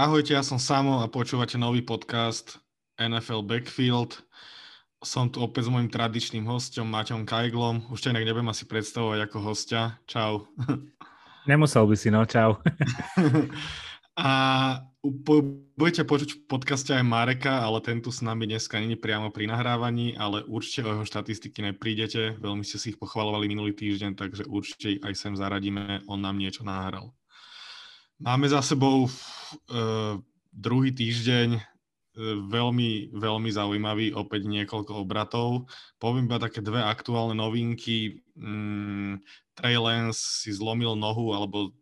Ahojte, ja som Samo a počúvate nový podcast NFL Backfield. Som tu opäť s mojim tradičným hostom Maťom Kajglom. Už to inak nebudem asi predstavovať ako hostia. Čau. Nemusel by si, no čau. a budete počuť v podcaste aj Mareka, ale ten tu s nami dneska není priamo pri nahrávaní, ale určite o jeho štatistiky neprídete. Veľmi ste si ich pochvalovali minulý týždeň, takže určite aj sem zaradíme. On nám niečo nahral. Máme za sebou uh, druhý týždeň uh, veľmi, veľmi zaujímavý, opäť niekoľko obratov. Poviem iba také dve aktuálne novinky. Mm, Trey Lance si zlomil nohu, alebo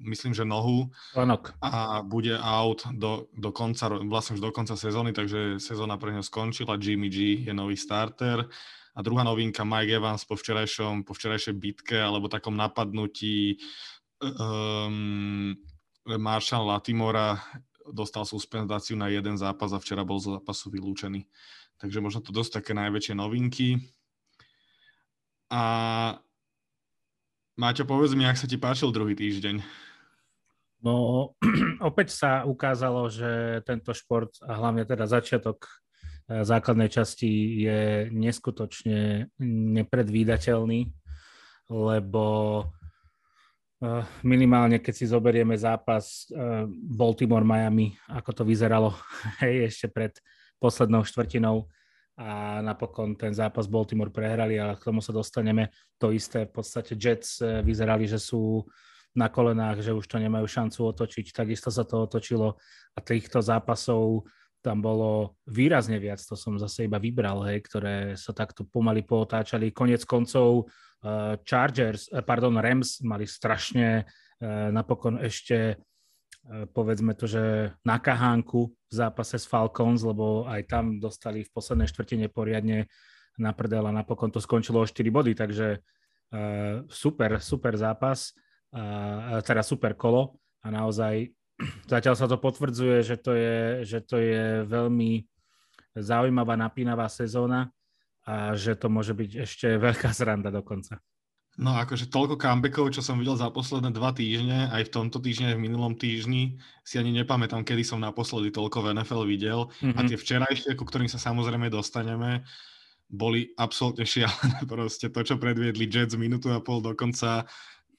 myslím, že nohu. Lanok. A bude out do, do konca, vlastne už do konca sezóny, takže sezóna pre ňo skončila. Jimmy G je nový starter. A druhá novinka, Mike Evans po včerajšom, po včerajšej bitke alebo takom napadnutí um, Marshall Latimora dostal suspendáciu na jeden zápas a včera bol zo zápasu vylúčený. Takže možno to dosť také najväčšie novinky. A Máťo, povedz mi, ak sa ti páčil druhý týždeň. No, opäť sa ukázalo, že tento šport a hlavne teda začiatok eh, základnej časti je neskutočne nepredvídateľný, lebo minimálne keď si zoberieme zápas eh, Baltimore-Miami, ako to vyzeralo hej, ešte pred poslednou štvrtinou a napokon ten zápas Baltimore prehrali, ale k tomu sa dostaneme. To isté v podstate Jets eh, vyzerali, že sú na kolenách, že už to nemajú šancu otočiť. Takisto sa to otočilo a týchto zápasov tam bolo výrazne viac, to som zase iba vybral, hej, ktoré sa takto pomaly pootáčali. Konec koncov Chargers, uh, pardon, Rams mali strašne uh, napokon ešte povedzme to, že na kahánku v zápase s Falcons, lebo aj tam dostali v poslednej štvrtine poriadne na prdel a napokon to skončilo o 4 body, takže super, super zápas, teda super kolo a naozaj zatiaľ sa to potvrdzuje, že to je, že to je veľmi zaujímavá, napínavá sezóna a že to môže byť ešte veľká zranda dokonca. No akože toľko comebackov, čo som videl za posledné dva týždne, aj v tomto týždni, aj v minulom týždni, si ani nepamätám, kedy som naposledy toľko v NFL videl. Mm-hmm. A mhm. tie včerajšie, ku ktorým sa samozrejme dostaneme, boli absolútne šialené proste. To, čo predviedli Jets minútu a pol dokonca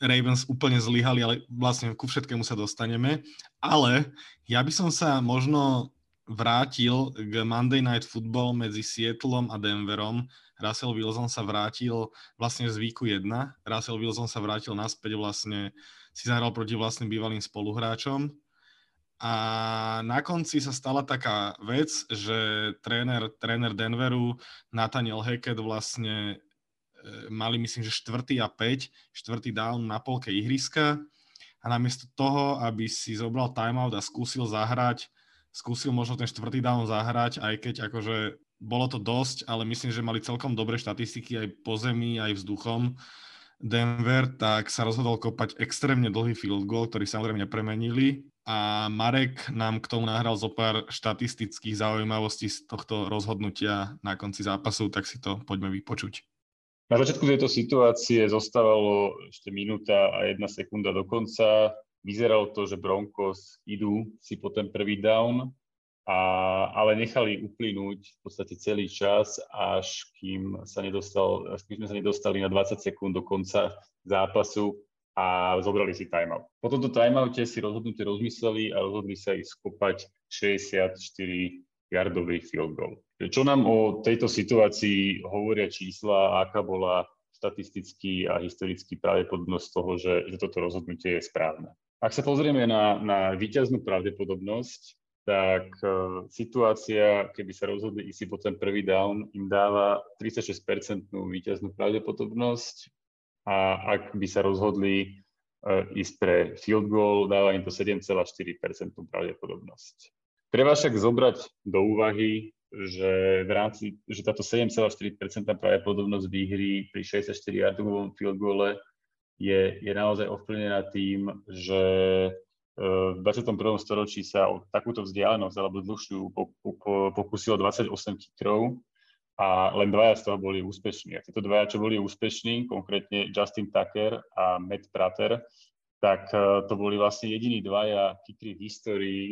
Ravens úplne zlyhali, ale vlastne ku všetkému sa dostaneme. Ale ja by som sa možno vrátil k Monday Night Football medzi Seattlom a Denverom. Russell Wilson sa vrátil vlastne z výku 1. Russell Wilson sa vrátil naspäť vlastne, si zahral proti vlastným bývalým spoluhráčom. A na konci sa stala taká vec, že tréner, tréner Denveru Nathaniel Hackett vlastne E, mali myslím, že štvrtý a 5, štvrtý down na polke ihriska a namiesto toho, aby si zobral timeout a skúsil zahrať, skúsil možno ten štvrtý down zahrať, aj keď akože bolo to dosť, ale myslím, že mali celkom dobré štatistiky aj po zemi, aj vzduchom. Denver, tak sa rozhodol kopať extrémne dlhý field goal, ktorý samozrejme nepremenili a Marek nám k tomu nahral zo pár štatistických zaujímavostí z tohto rozhodnutia na konci zápasu, tak si to poďme vypočuť. Na začiatku tejto situácie zostávalo ešte minúta a jedna sekunda do konca. Vyzeralo to, že Broncos idú si po ten prvý down, a, ale nechali uplynúť v podstate celý čas, až kým, sa nedostal, až kým sme sa nedostali na 20 sekúnd do konca zápasu a zobrali si timeout. Po tomto timeoute si rozhodnutie rozmysleli a rozhodli sa ísť skopať 64 yardový field goal. Čo nám o tejto situácii hovoria čísla, aká bola štatistický a historický pravdepodobnosť toho, že, že toto rozhodnutie je správne. Ak sa pozrieme na, na výťaznú pravdepodobnosť, tak uh, situácia, keby sa rozhodli ísť po ten prvý down, im dáva 36-percentnú výťaznú pravdepodobnosť a ak by sa rozhodli uh, ísť pre field goal, dáva im to 7,4% pravdepodobnosť. Treba však zobrať do úvahy, že v rámci, že táto 7,4% pravdepodobnosť výhry pri 64 yardovom field goale je, je naozaj ovplyvnená tým, že e, v 21. storočí sa o takúto vzdialenosť alebo dlhšiu pokúsilo 28 kitrov a len dvaja z toho boli úspešní. A títo dvaja, čo boli úspešní, konkrétne Justin Tucker a Matt Prater, tak e, to boli vlastne jediní dvaja kitry v histórii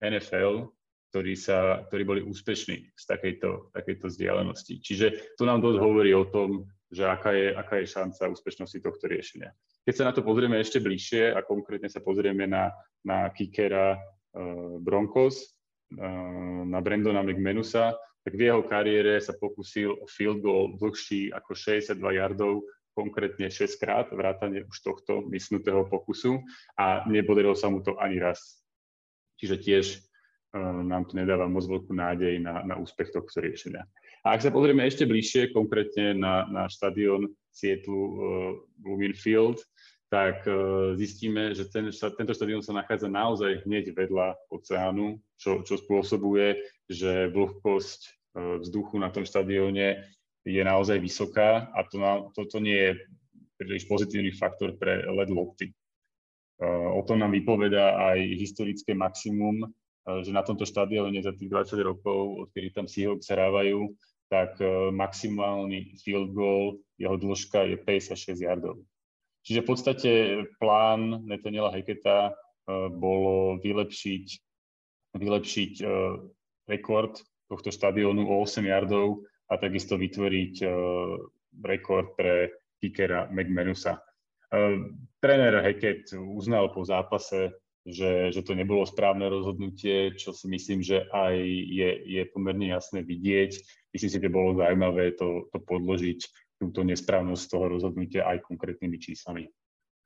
NFL, ktorí, sa, ktorí boli úspešní z takejto, takejto vzdialenosti. Čiže to nám dosť hovorí o tom, že aká je, aká je šanca úspešnosti tohto riešenia. Keď sa na to pozrieme ešte bližšie a konkrétne sa pozrieme na, na kickera uh, Broncos, uh, na Brandona McManusa, tak v jeho kariére sa pokusil field goal dlhší ako 62 yardov, konkrétne 6 krát, vrátane už tohto mysnutého pokusu a nepodarilo sa mu to ani raz. Čiže tiež uh, nám to nedáva moc veľkú nádej na, na úspech tohto riešenia. A ak sa pozrieme ešte bližšie, konkrétne na, na štadión Sietlu uh, Bloomfield, tak uh, zistíme, že ten, tento štadión sa nachádza naozaj hneď vedľa oceánu, čo, čo spôsobuje, že vlhkosť uh, vzduchu na tom štadióne je naozaj vysoká a to, na, to, to nie je príliš pozitívny faktor pre LED lopty. O tom nám vypoveda aj historické maximum, že na tomto štadióne za tých 20 rokov, odkedy tam Seahawks hrávajú, tak maximálny field goal, jeho dĺžka je 56 yardov. Čiže v podstate plán Netaniela Heketa eh, bolo vylepšiť, vylepšiť eh, rekord tohto štadiónu o 8 yardov a takisto vytvoriť rekord pre kickera McManusa. Tréner Heket uznal po zápase, že, že to nebolo správne rozhodnutie, čo si myslím, že aj je, je pomerne jasné vidieť. Myslím si, že bolo zaujímavé to, to podložiť túto nesprávnosť toho rozhodnutia aj konkrétnymi číslami.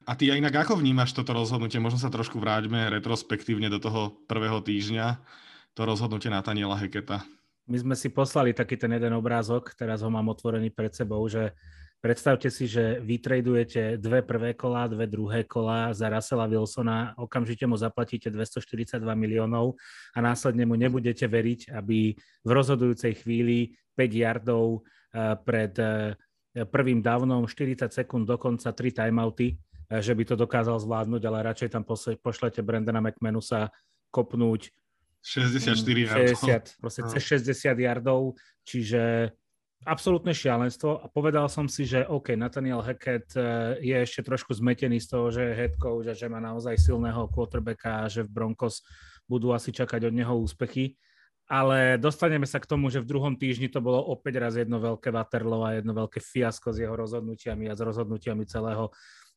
A ty inak ako vnímaš toto rozhodnutie? Možno sa trošku vráťme retrospektívne do toho prvého týždňa, to rozhodnutie Nataniela Heketa. My sme si poslali taký ten jeden obrázok, teraz ho mám otvorený pred sebou, že predstavte si, že vytradujete dve prvé kola, dve druhé kola za Russella Wilsona, okamžite mu zaplatíte 242 miliónov a následne mu nebudete veriť, aby v rozhodujúcej chvíli 5 yardov eh, pred eh, prvým downom 40 sekúnd dokonca 3 timeouty, eh, že by to dokázal zvládnuť, ale radšej tam pošlete Brandona McManusa kopnúť 64 mm, yardov. 60, proste cez 60 yardov, čiže absolútne šialenstvo a povedal som si, že OK, Nathaniel Hackett eh, je ešte trošku zmetený z toho, že je head coach a že má naozaj silného quarterbacka a že v Broncos budú asi čakať od neho úspechy ale dostaneme sa k tomu, že v druhom týždni to bolo opäť raz jedno veľké Waterloo a jedno veľké fiasko s jeho rozhodnutiami a s rozhodnutiami celého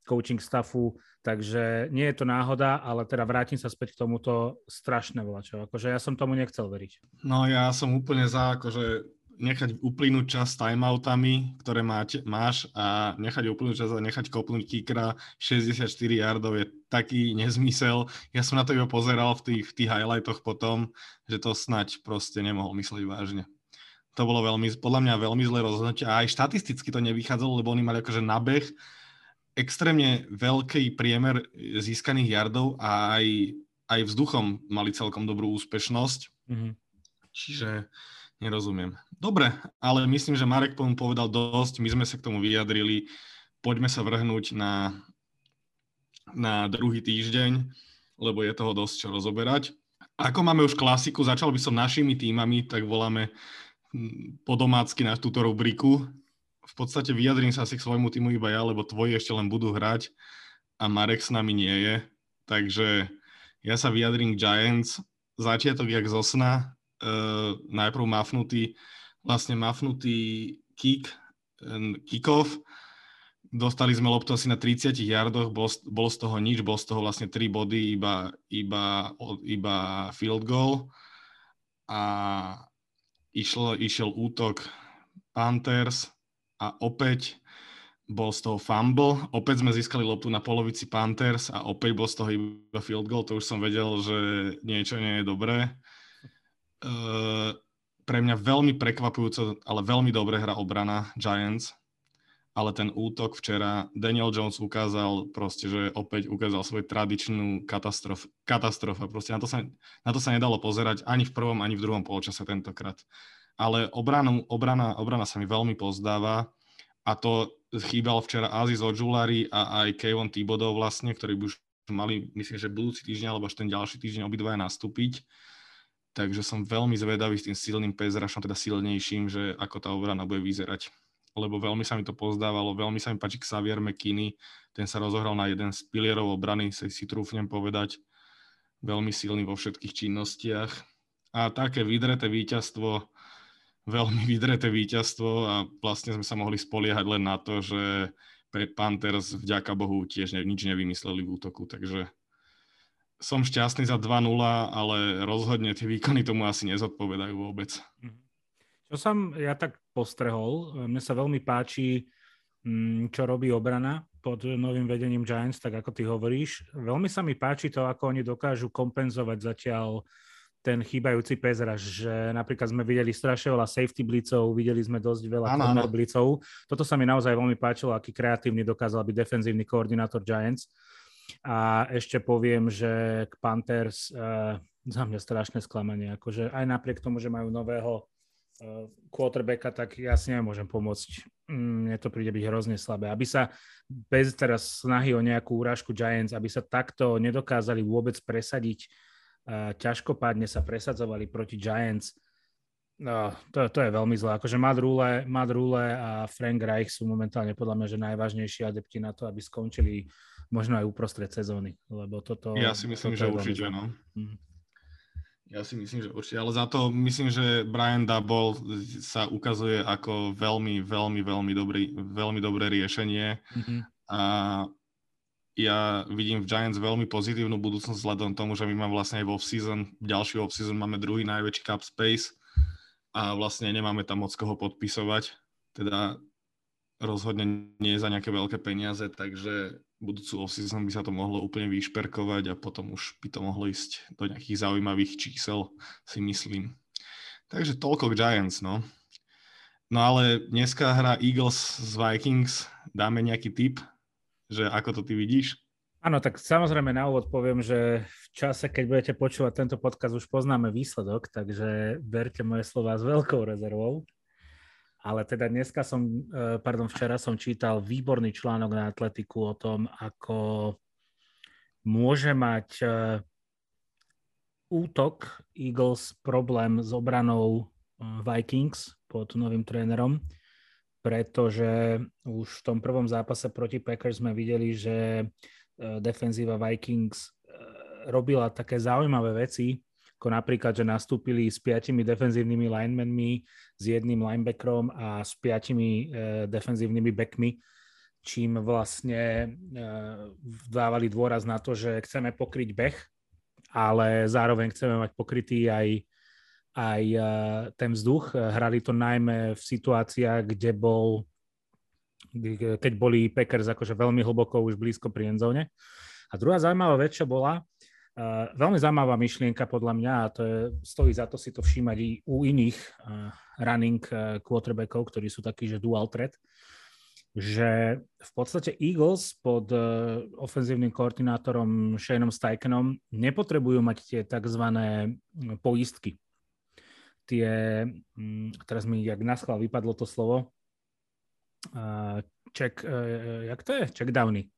coaching staffu, takže nie je to náhoda, ale teda vrátim sa späť k tomuto strašné volačo. Akože ja som tomu nechcel veriť. No ja som úplne za, akože nechať uplynúť čas timeoutami, ktoré máte, máš a nechať uplynúť čas a nechať kopnúť kickera 64 yardov je taký nezmysel. Ja som na to iba pozeral v tých, v tých highlightoch potom, že to snať proste nemohol mysleť vážne. To bolo veľmi, podľa mňa veľmi zlé rozhodnutie a aj štatisticky to nevychádzalo, lebo oni mali akože nabeh extrémne veľký priemer získaných yardov a aj, aj vzduchom mali celkom dobrú úspešnosť. Mm-hmm. Čiže Nerozumiem. Dobre, ale myslím, že Marek tomu povedal dosť, my sme sa k tomu vyjadrili. Poďme sa vrhnúť na, na druhý týždeň, lebo je toho dosť čo rozoberať. Ako máme už klasiku, začal by som našimi týmami, tak voláme hm, po domácky na túto rubriku. V podstate vyjadrím sa asi k svojmu týmu iba ja, lebo tvoji ešte len budú hrať a Marek s nami nie je. Takže ja sa vyjadrím k Giants. Začiatok jak zo sna, najprv mafnutý, vlastne mafnutý kick, kick-off. Dostali sme loptu asi na 30 yardoch, bol, bol z toho nič, bol z toho vlastne 3 body, iba, iba, iba field goal. A išlo, išiel útok Panthers a opäť bol z toho fumble. Opäť sme získali loptu na polovici Panthers a opäť bol z toho iba field goal. To už som vedel, že niečo nie je dobré. Uh, pre mňa veľmi prekvapujúco, ale veľmi dobre hra obrana Giants, ale ten útok včera, Daniel Jones ukázal proste, že opäť ukázal svoju tradičnú katastrof, katastrofa. Proste na to, sa, na to sa nedalo pozerať ani v prvom, ani v druhom polčase tentokrát. Ale obrana, obrana, obrana sa mi veľmi pozdáva a to chýbal včera Aziz Ojulari a aj Kevin Thibodeau vlastne, ktorí by už mali, myslím, že budúci týždeň alebo až ten ďalší týždeň obidvaja nastúpiť Takže som veľmi zvedavý s tým silným pezrašom, teda silnejším, že ako tá obrana bude vyzerať. Lebo veľmi sa mi to pozdávalo, veľmi sa mi páči Xavier McKinney, ten sa rozohral na jeden z pilierov obrany, si, si trúfnem povedať. veľmi silný vo všetkých činnostiach. A také vydreté víťazstvo, veľmi vydreté víťazstvo a vlastne sme sa mohli spoliehať len na to, že pre Panthers vďaka Bohu tiež ne, nič nevymysleli v útoku, takže som šťastný za 2-0, ale rozhodne tie výkony tomu asi nezodpovedajú vôbec. Mhm. Čo som ja tak postrehol, mne sa veľmi páči, mm, čo robí obrana pod novým vedením Giants, tak ako ty hovoríš. Veľmi sa mi páči to, ako oni dokážu kompenzovať zatiaľ ten chýbajúci pezraž, že napríklad sme videli strašne veľa safety blitzov, videli sme dosť veľa corner blitzov. Toto sa mi naozaj veľmi páčilo, aký kreatívny dokázal byť defenzívny koordinátor Giants. A ešte poviem, že k Panthers uh, za mňa strašné sklamanie. Akože aj napriek tomu, že majú nového uh, quarterbacka, tak ja si nemôžem pomôcť. Mm, mne to príde byť hrozne slabé. Aby sa bez teraz snahy o nejakú úražku Giants, aby sa takto nedokázali vôbec presadiť ťažkopádne sa presadzovali proti Giants. No, to, to je veľmi zlé. Akože Matt Rule, Matt Rule a Frank Reich sú momentálne podľa mňa že najvážnejší adepti na to, aby skončili možno aj uprostred sezóny. Lebo toto, ja si myslím, že určite, no. Hm. Ja si myslím, že určite, ale za to myslím, že Brian Double sa ukazuje ako veľmi, veľmi, veľmi dobrý, veľmi dobré riešenie. Mm-hmm. A ja vidím v Giants veľmi pozitívnu budúcnosť vzhľadom tomu, že my máme vlastne aj v off-season, ďalší off-season máme druhý najväčší cap space a vlastne nemáme tam moc koho podpisovať. Teda rozhodne nie za nejaké veľké peniaze, takže budúcu off-season by sa to mohlo úplne vyšperkovať a potom už by to mohlo ísť do nejakých zaujímavých čísel, si myslím. Takže toľko k Giants, no. No ale dneska hrá Eagles z Vikings. Dáme nejaký tip? že ako to ty vidíš? Áno, tak samozrejme na úvod poviem, že v čase, keď budete počúvať tento podcast, už poznáme výsledok, takže berte moje slova s veľkou rezervou. Ale teda dneska som, e, pardon, včera som čítal výborný článok na Atletiku o tom, ako môže mať e, útok Eagles problém s obranou e, Vikings pod novým trénerom pretože už v tom prvom zápase proti Packers sme videli, že defenzíva Vikings robila také zaujímavé veci, ako napríklad, že nastúpili s piatimi defenzívnymi linemenmi, s jedným linebackerom a s piatimi e, defenzívnymi backmi, čím vlastne dávali dôraz na to, že chceme pokryť beh, ale zároveň chceme mať pokrytý aj aj eh, ten vzduch. Hrali to najmä v situáciách, kde bol, keď boli Packers akože veľmi hlboko už blízko pri endzone. A druhá zaujímavá vec, čo bola, uh, veľmi zaujímavá myšlienka podľa mňa, a to je, stojí za to si to všímať i u iných uh, running uh, quarterbackov, ktorí sú takí, že dual threat, že v podstate Eagles pod uh, ofenzívnym koordinátorom Shaneom Steikenom nepotrebujú mať tie tzv. poistky tie, mm, teraz mi jak naschval vypadlo to slovo, check, e, e, jak to je? Checkdowny.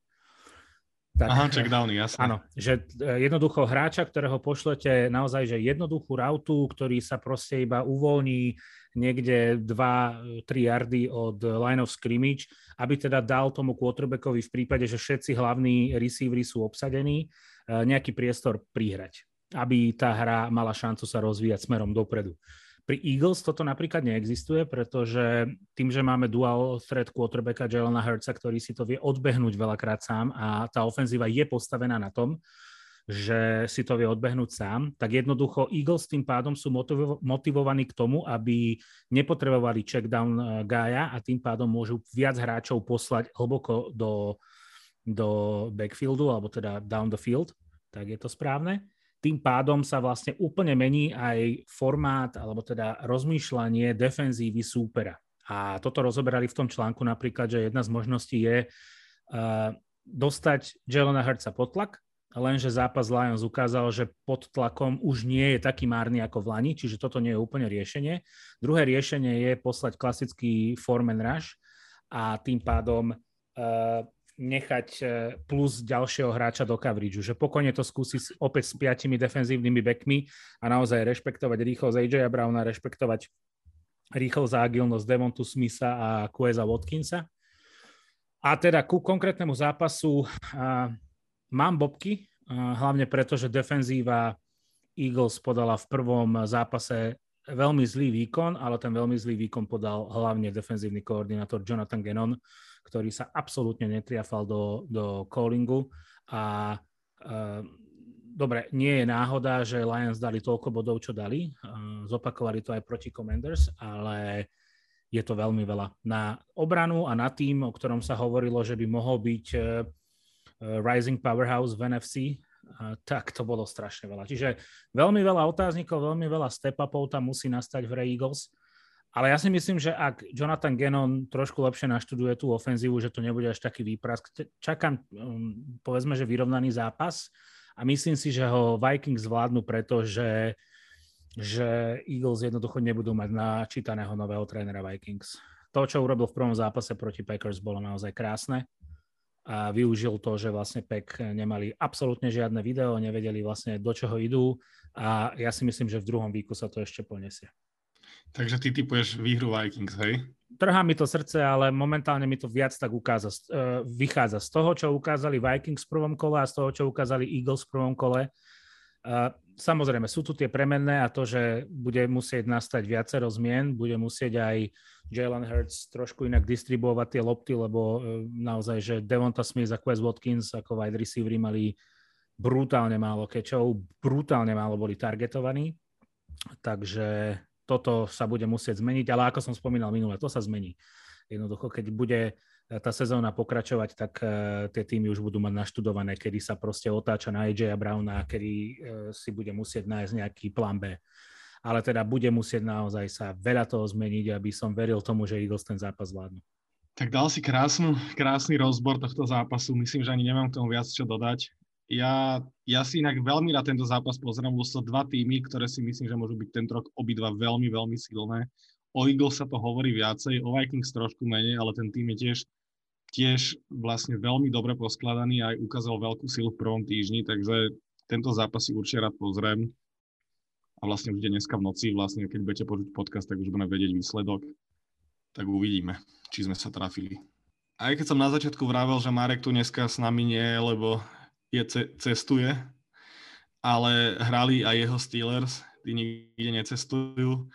Tak, Aha, checkdowny, jasne. Áno, že e, jednoducho hráča, ktorého pošlete naozaj, že jednoduchú rautu, ktorý sa proste iba uvoľní niekde 2-3 yardy od line of scrimmage, aby teda dal tomu quarterbackovi v prípade, že všetci hlavní receivery sú obsadení, nejaký priestor prihrať aby tá hra mala šancu sa rozvíjať smerom dopredu. Pri Eagles toto napríklad neexistuje, pretože tým, že máme dual threat quarterbacka Jelena Hurtsa, ktorý si to vie odbehnúť veľakrát sám a tá ofenzíva je postavená na tom, že si to vie odbehnúť sám, tak jednoducho Eagles tým pádom sú motivovaní k tomu, aby nepotrebovali check down eh, Gaia a tým pádom môžu viac hráčov poslať hlboko do, do backfieldu, alebo teda down the field, tak je to správne tým pádom sa vlastne úplne mení aj formát alebo teda rozmýšľanie defenzívy súpera. A toto rozoberali v tom článku napríklad, že jedna z možností je uh, dostať Jelena Hurtsa pod tlak, lenže zápas Lions ukázal, že pod tlakom už nie je taký márny ako v Lani, čiže toto nie je úplne riešenie. Druhé riešenie je poslať klasický foreman rush a tým pádom uh, nechať e, plus ďalšieho hráča do coverage, že pokojne to skúsi opäť s piatimi defenzívnymi backmi a naozaj rešpektovať rýchlosť AJ Browna, rešpektovať rýchlosť a agilnosť Devontu Smitha a Queza Watkinsa. A teda ku konkrétnemu zápasu a, mám bobky, hlavne preto, že defenzíva Eagles podala v prvom zápase veľmi zlý výkon, ale ten veľmi zlý výkon podal hlavne defenzívny koordinátor Jonathan Gannon, ktorý sa absolútne netriafal do, do callingu a uh, dobre, nie je náhoda, že Lions dali toľko bodov, čo dali. Uh, zopakovali to aj proti Commanders, ale je to veľmi veľa. Na obranu a na tým, o ktorom sa hovorilo, že by mohol byť uh, Rising Powerhouse v NFC, tak to bolo strašne veľa. Čiže veľmi veľa otáznikov, veľmi veľa step-upov tam musí nastať v Ray Eagles. Ale ja si myslím, že ak Jonathan Gannon trošku lepšie naštuduje tú ofenzívu, že to nebude až taký výprask. Čakám, um, povedzme, že vyrovnaný zápas a myslím si, že ho Vikings zvládnu, pretože že Eagles jednoducho nebudú mať načítaného nového trénera Vikings. To, čo urobil v prvom zápase proti Packers, bolo naozaj krásne a využil to, že vlastne PEC nemali absolútne žiadne video, nevedeli vlastne do čoho idú a ja si myslím, že v druhom výku sa to ešte poniesie. Takže ty typuješ výhru Vikings, hej? Trhá mi to srdce, ale momentálne mi to viac tak ukáza, uh, vychádza z toho, čo ukázali Vikings v prvom kole a z toho, čo ukázali Eagles v prvom kole. Uh, samozrejme, sú tu tie premenné a to, že bude musieť nastať viacero zmien, bude musieť aj Jalen Hurts trošku inak distribuovať tie lopty, lebo e, naozaj, že Devonta Smith a Quest Watkins ako wide receivery mali brutálne málo kečov, brutálne málo boli targetovaní, takže toto sa bude musieť zmeniť, ale ako som spomínal minule, to sa zmení. Jednoducho, keď bude tá sezóna pokračovať, tak uh, tie týmy už budú mať naštudované, kedy sa proste otáča na AJ Browna, kedy uh, si bude musieť nájsť nejaký plán B ale teda bude musieť naozaj sa veľa toho zmeniť, aby som veril tomu, že Eagles ten zápas zvládnu. Tak dal si krásnu, krásny rozbor tohto zápasu. Myslím, že ani nemám k tomu viac čo dodať. Ja, ja si inak veľmi rád tento zápas pozriem, lebo sú dva týmy, ktoré si myslím, že môžu byť tento rok obidva veľmi, veľmi silné. O Eagles sa to hovorí viacej, o Vikings trošku menej, ale ten tým je tiež, tiež vlastne veľmi dobre poskladaný a aj ukázal veľkú silu v prvom týždni, takže tento zápas si určite rád pozriem a vlastne už dneska v noci, vlastne keď budete počuť podcast, tak už budeme vedieť výsledok, tak uvidíme, či sme sa trafili. Aj keď som na začiatku vravel, že Marek tu dneska s nami nie lebo je cestuje, ale hrali aj jeho Steelers, tí nikde necestujú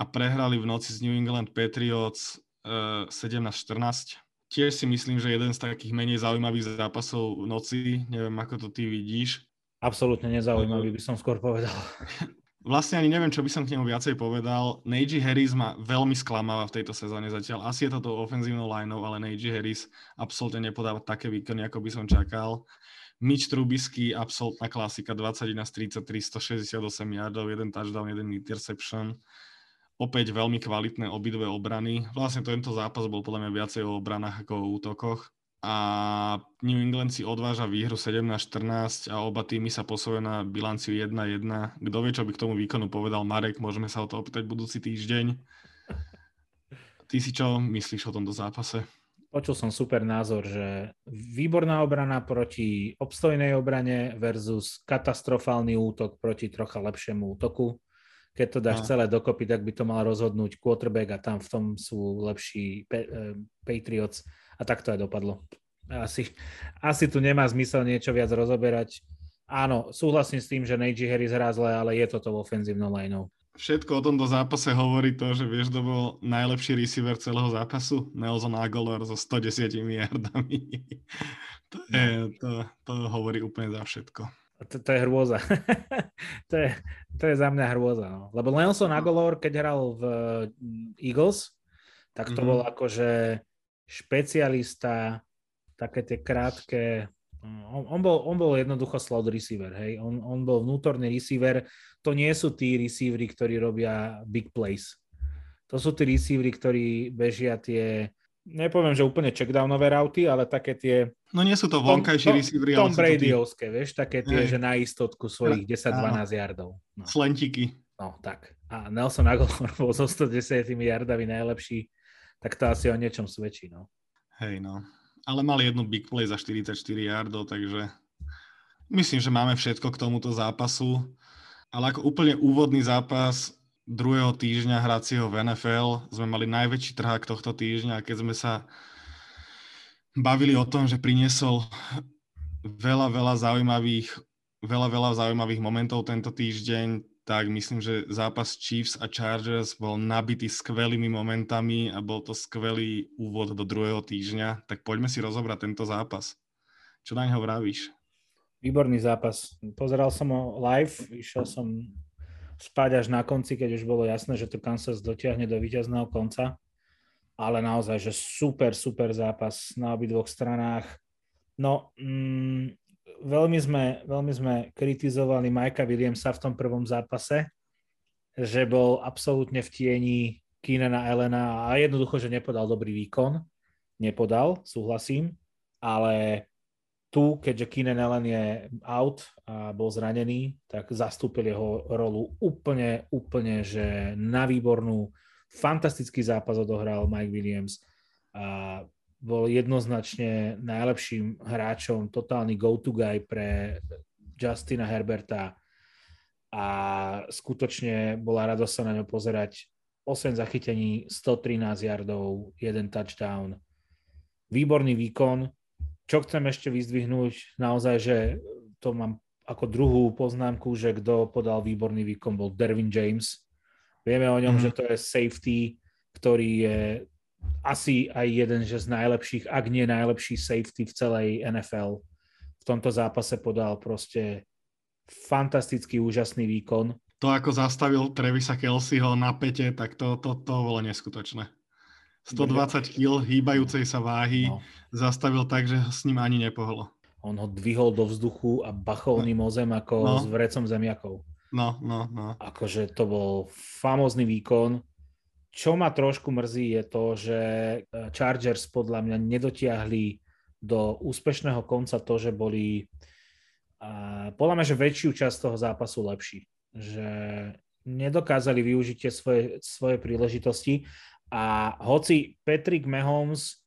a prehrali v noci z New England Patriots eh, 17-14. Tiež si myslím, že jeden z takých menej zaujímavých zápasov v noci, neviem ako to ty vidíš. Absolútne nezaujímavý by som skôr povedal. Vlastne ani neviem, čo by som k nemu viacej povedal. Najee Harris ma veľmi sklamáva v tejto sezóne zatiaľ. Asi je to tou ofenzívnou lineou, ale Najee Harris absolútne nepodáva také výkony, ako by som čakal. Mitch Trubisky, absolútna klasika, 21 z 33, 168 yardov, jeden touchdown, jeden interception. Opäť veľmi kvalitné obidve obrany. Vlastne tento zápas bol podľa mňa viacej o obranách ako o útokoch a New England si odváža výhru 17-14 a oba týmy sa posúvajú na bilanciu 1-1. Kto vie, čo by k tomu výkonu povedal Marek, môžeme sa o to opýtať budúci týždeň. Ty si čo myslíš o tomto zápase? Počul som super názor, že výborná obrana proti obstojnej obrane versus katastrofálny útok proti trocha lepšiemu útoku. Keď to dáš a. celé dokopy, tak by to mal rozhodnúť quarterback a tam v tom sú lepší eh, Patriots a tak to aj dopadlo. Asi, asi tu nemá zmysel niečo viac rozoberať. Áno, súhlasím s tým, že Najee Harris hrá zle, ale je to tou ofenzívnou lineou. Všetko o tomto zápase hovorí to, že vieš, to bol najlepší receiver celého zápasu. Nelson Aguilar so 110 yardami. to, je, to, to hovorí úplne za všetko. To, to je hrôza. to, je, to je za mňa hrôza. No. Lebo Nelson Aguilar, keď hral v Eagles, tak to mm-hmm. bol akože špecialista, také tie krátke, on, on, bol, on bol jednoducho slot receiver, hej, on, on bol vnútorný receiver, to nie sú tí receivery, ktorí robia big plays. To sú tí receivery, ktorí bežia tie, nepoviem, že úplne checkdownové rauty, ale také tie... No nie sú to vonkajší receivery, ale Tom Bradyovské, tí... vieš, také tie, Hej. že na istotku svojich 10-12 yardov. No. Slentiky. No, tak. A Nelson Aguilar bol so 110 yardami najlepší tak to asi o niečom svedčí. No. Hej, no. Ale mal jednu big play za 44 yardov, takže myslím, že máme všetko k tomuto zápasu. Ale ako úplne úvodný zápas druhého týždňa hracieho v NFL sme mali najväčší trhák tohto týždňa, keď sme sa bavili o tom, že priniesol veľa, veľa zaujímavých veľa, veľa zaujímavých momentov tento týždeň, tak myslím, že zápas Chiefs a Chargers bol nabitý skvelými momentami a bol to skvelý úvod do druhého týždňa. Tak poďme si rozobrať tento zápas. Čo na neho vravíš? Výborný zápas. Pozeral som ho live, išiel som spať až na konci, keď už bolo jasné, že to Kansas dotiahne do víťazného konca. Ale naozaj, že super, super zápas na obidvoch stranách. No, mm, veľmi sme, veľmi sme kritizovali Majka Williamsa v tom prvom zápase, že bol absolútne v tieni Keenana Elena a jednoducho, že nepodal dobrý výkon. Nepodal, súhlasím, ale tu, keďže Keenan Allen je out a bol zranený, tak zastúpil jeho rolu úplne, úplne, že na výbornú, fantastický zápas odohral Mike Williams. A bol jednoznačne najlepším hráčom, totálny go-to guy pre Justina Herberta a skutočne bola radosť sa na ňo pozerať. 8 zachytení, 113 yardov, 1 touchdown. Výborný výkon. Čo chcem ešte vyzdvihnúť, naozaj, že to mám ako druhú poznámku, že kto podal výborný výkon, bol Dervin James. Vieme o ňom, mm. že to je safety, ktorý je asi aj jeden že z najlepších, ak nie najlepší safety v celej NFL. V tomto zápase podal proste fantastický, úžasný výkon. To, ako zastavil Trevisa Kelseyho na pete, tak to, to, to bolo neskutočné. 120 kg hýbajúcej sa váhy no. zastavil tak, že s ním ani nepohlo. On ho dvihol do vzduchu a bachol ním o zem ako no. s vrecom zemiakov. No, no, no. Akože to bol famózny výkon čo ma trošku mrzí je to, že e, Chargers podľa mňa nedotiahli do úspešného konca to, že boli podľa mňa, že väčšiu časť toho zápasu lepší. Že nedokázali využiť tie svoje, svoje príležitosti a hoci Patrick Mahomes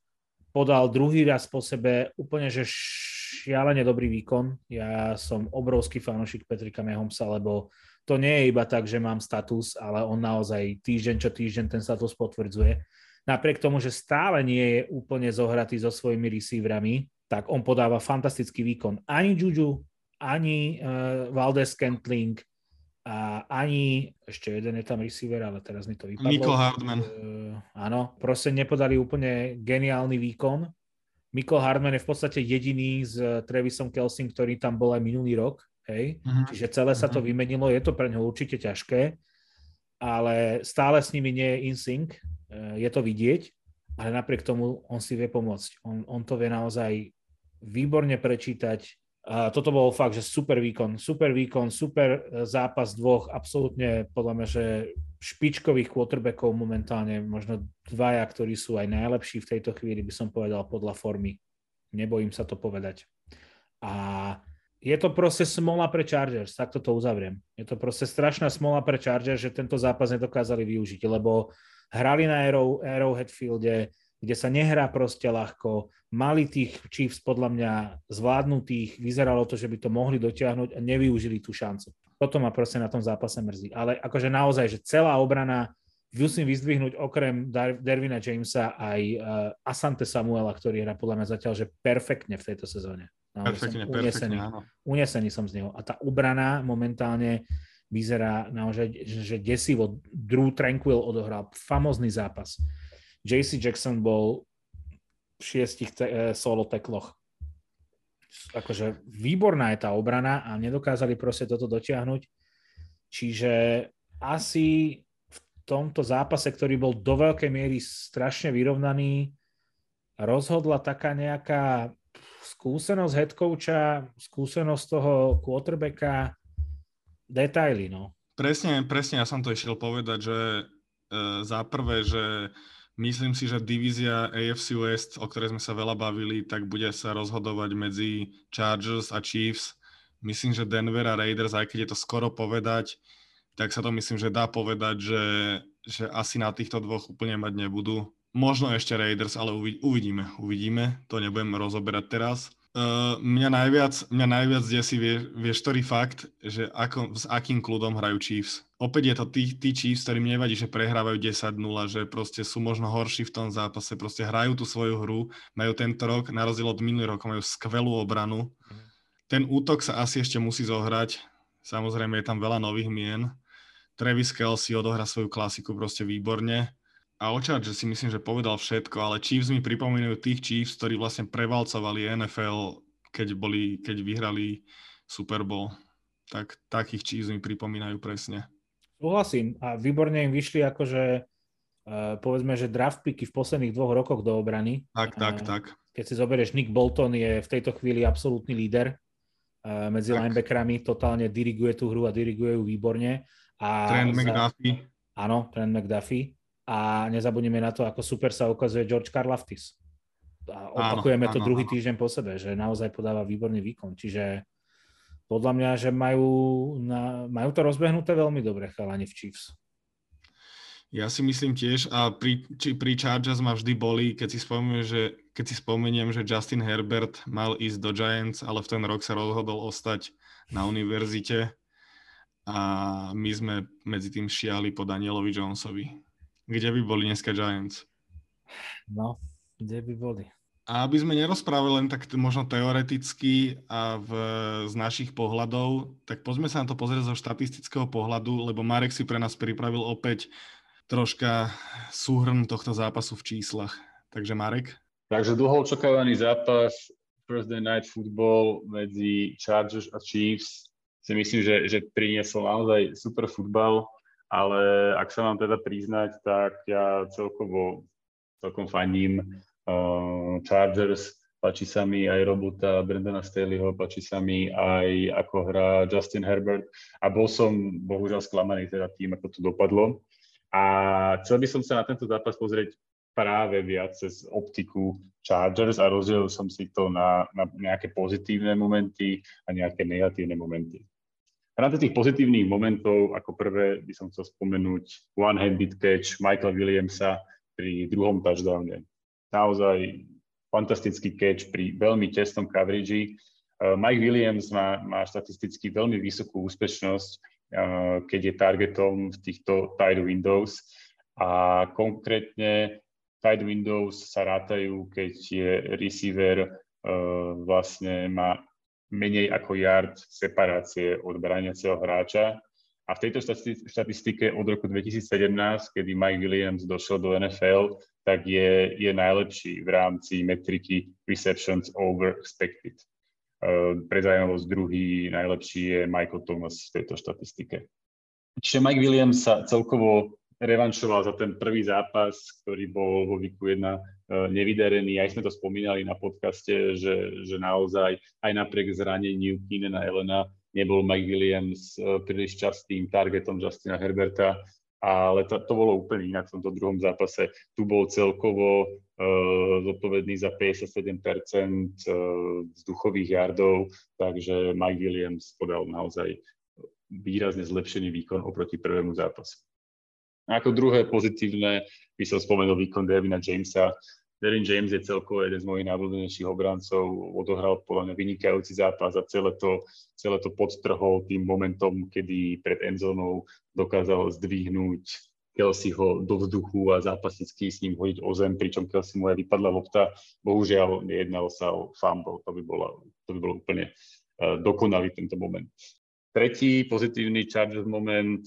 podal druhý raz po sebe úplne, že šialene dobrý výkon. Ja som obrovský fanúšik Petrika Mahomesa, lebo to nie je iba tak, že mám status, ale on naozaj týždeň čo týždeň ten status potvrdzuje. Napriek tomu, že stále nie je úplne zohratý so svojimi receiverami, tak on podáva fantastický výkon. Ani Juju, ani uh, Valdez Scantling, a ani, ešte jeden je tam receiver, ale teraz mi to vypadlo. Michael Hardman. Uh, áno, proste nepodali úplne geniálny výkon. Michael Hardman je v podstate jediný s Travisom Kelsing, ktorý tam bol aj minulý rok Hej? Uh-huh. Čiže celé sa to mhm. vymenilo, je to pre ňo určite ťažké, ale stále s nimi nie je in sync, e, je to vidieť, ale napriek tomu on si vie pomôcť. On, on to vie naozaj výborne prečítať. A toto bol fakt, že super výkon, super výkon, super e, zápas dvoch, absolútne podľa mňa, že špičkových quarterbackov momentálne, možno dvaja, ktorí sú aj najlepší v tejto chvíli, by som povedal podľa formy. Nebojím sa to povedať. A je to proste smola pre Chargers, tak to uzavriem. Je to proste strašná smola pre Chargers, že tento zápas nedokázali využiť, lebo hrali na Arrow, Arrowhead kde sa nehrá proste ľahko, mali tých Chiefs podľa mňa zvládnutých, vyzeralo to, že by to mohli dotiahnuť a nevyužili tú šancu. Toto ma proste na tom zápase mrzí. Ale akože naozaj, že celá obrana, musím vyzdvihnúť okrem Dar- Dervina Jamesa aj uh, Asante Samuela, ktorý hrá podľa mňa zatiaľ, že perfektne v tejto sezóne. Perfektne, perfektne, áno. Unesený som z neho. A tá obrana momentálne vyzerá naozaj, že desivo. Drew Tranquil odohral famózny zápas. JC Jackson bol v šiestich te- e, solo tekloch. Akože výborná je tá obrana a nedokázali proste toto dotiahnuť. Čiže asi v tomto zápase, ktorý bol do veľkej miery strašne vyrovnaný, rozhodla taká nejaká skúsenosť head coacha, skúsenosť toho quarterbacka, detaily, no. Presne, presne, ja som to išiel povedať, že e, za prvé, že myslím si, že divízia AFC West, o ktorej sme sa veľa bavili, tak bude sa rozhodovať medzi Chargers a Chiefs. Myslím, že Denver a Raiders, aj keď je to skoro povedať, tak sa to myslím, že dá povedať, že, že asi na týchto dvoch úplne mať nebudú. Možno ešte Raiders, ale uvidíme, uvidíme. To nebudem rozoberať teraz. Uh, mňa najviac, mňa najviac desí, vie, vieš, ktorý fakt, že ako, s akým kľudom hrajú Chiefs. Opäť je to tí, tí Chiefs, ktorým nevadí, že prehrávajú 10-0, že proste sú možno horší v tom zápase, proste hrajú tú svoju hru, majú tento rok, na rozdiel od minulých rokov, majú skvelú obranu. ten útok sa asi ešte musí zohrať. Samozrejme je tam veľa nových mien. Travis Kelsey odohrá svoju klasiku proste výborne. A o že si myslím, že povedal všetko, ale Chiefs mi pripomínajú tých Chiefs, ktorí vlastne prevalcovali NFL, keď, boli, keď vyhrali Super Bowl. Tak takých Chiefs mi pripomínajú presne. Súhlasím. A výborne im vyšli akože uh, povedzme, že draft picky v posledných dvoch rokoch do obrany. Tak, tak, uh, tak. Keď si zoberieš, Nick Bolton je v tejto chvíli absolútny líder uh, medzi tak. linebackerami, totálne diriguje tú hru a diriguje ju výborne. A Trent. McDuffie. Áno, Trent McDuffie. A nezabudneme na to, ako super sa ukazuje George Karlaftis. A opakujeme áno, to áno, druhý áno. týždeň po sebe, že naozaj podáva výborný výkon. Čiže podľa mňa, že majú, na, majú to rozbehnuté veľmi dobre chalani v Chiefs. Ja si myslím tiež a pri, či, pri Chargers ma vždy boli, keď si, spomeniem, že, keď si spomeniem, že Justin Herbert mal ísť do Giants, ale v ten rok sa rozhodol ostať na univerzite a my sme medzi tým šiali po Danielovi Jonesovi. Kde by boli dneska Giants? No, kde by boli? A aby sme nerozprávali len tak možno teoreticky a v, z našich pohľadov, tak poďme sa na to pozrieť zo štatistického pohľadu, lebo Marek si pre nás pripravil opäť troška súhrn tohto zápasu v číslach. Takže Marek? Takže dlho očakávaný zápas Thursday Night Football medzi Chargers a Chiefs si myslím, že, že priniesol naozaj super futbal, ale ak sa mám teda priznať, tak ja celkovo celkom fandím uh, Chargers, páči sa mi aj robota Brandona Staleyho, páči sa mi aj ako hrá Justin Herbert a bol som bohužiaľ sklamaný teda tým, ako to dopadlo. A chcel by som sa na tento zápas pozrieť práve viac cez optiku Chargers a rozdielil som si to na, na nejaké pozitívne momenty a nejaké negatívne momenty. V rámci tých pozitívnych momentov, ako prvé by som chcel spomenúť one-handed catch Michaela Williamsa pri druhom touchdowne. Naozaj fantastický catch pri veľmi tesnom coverage. Uh, Mike Williams má, má štatisticky veľmi vysokú úspešnosť, uh, keď je targetom v týchto tight windows a konkrétne tight windows sa rátajú, keď je receiver uh, vlastne má menej ako yard separácie od brániaceho hráča. A v tejto štatistike od roku 2017, kedy Mike Williams došiel do NFL, tak je, je najlepší v rámci metriky receptions over expected. Uh, pre zaujímavosť druhý najlepší je Michael Thomas v tejto štatistike. Čiže Mike Williams sa celkovo revanšoval za ten prvý zápas, ktorý bol vo výku 1 e, nevydarený. Aj sme to spomínali na podcaste, že, že naozaj aj napriek zraneniu Keenana Elena nebol Mike Williams e, príliš častým targetom Justina Herberta, ale to, to bolo úplne inak v tomto druhom zápase. Tu bol celkovo uh, zodpovedný za 57% uh, vzduchových jardov, takže Mike Williams podal naozaj výrazne zlepšený výkon oproti prvému zápasu. A ako druhé pozitívne by som spomenul výkon Devina Jamesa. Devin James je celkovo jeden z mojich najobľúbenejších obrancov, odohral podľa mňa vynikajúci zápas a celé to, celé to podtrhol tým momentom, kedy pred endzónou dokázal zdvihnúť Kelseyho do vzduchu a zápasicky s ním hodiť o zem, pričom Kelsey mu aj vypadla lopta. Bohužiaľ, nejednalo sa o fumble, to by, bola, to by bolo úplne uh, dokonalý tento moment. Tretí pozitívny Chargers moment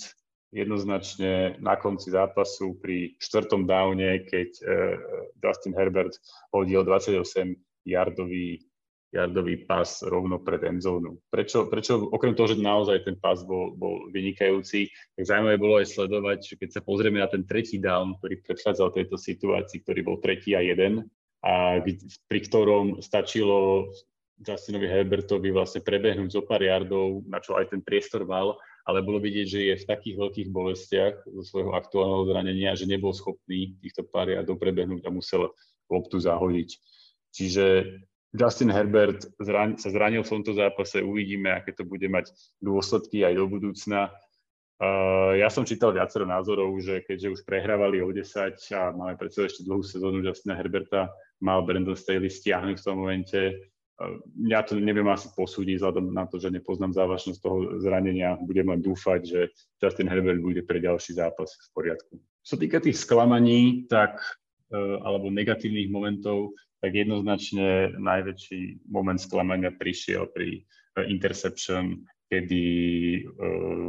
jednoznačne na konci zápasu pri štvrtom downe, keď uh, Justin Herbert hodil 28 yardový, yardový pas rovno pred endzónu. Prečo, prečo, okrem toho, že naozaj ten pas bol, bol vynikajúci, tak zaujímavé bolo aj sledovať, že keď sa pozrieme na ten tretí down, ktorý predchádzal tejto situácii, ktorý bol tretí a jeden, a pri ktorom stačilo Justinovi Herbertovi vlastne prebehnúť zo pár yardov, na čo aj ten priestor mal ale bolo vidieť, že je v takých veľkých bolestiach zo svojho aktuálneho zranenia, že nebol schopný týchto pár jardov prebehnúť a musel loptu zahodiť. Čiže Justin Herbert zran- sa zranil v tomto zápase, uvidíme, aké to bude mať dôsledky aj do budúcna. Uh, ja som čítal viacero názorov, že keďže už prehrávali o 10 a máme predsa ešte dlhú sezónu Justina Herberta, mal Brandon Staley stiahnuť v tom momente ja to neviem asi posúdiť vzhľadom na to, že nepoznám závažnosť toho zranenia. Budem len dúfať, že Justin Herbert bude pre ďalší zápas v poriadku. Čo sa týka tých sklamaní, tak e, alebo negatívnych momentov, tak jednoznačne najväčší moment sklamania prišiel pri interception, kedy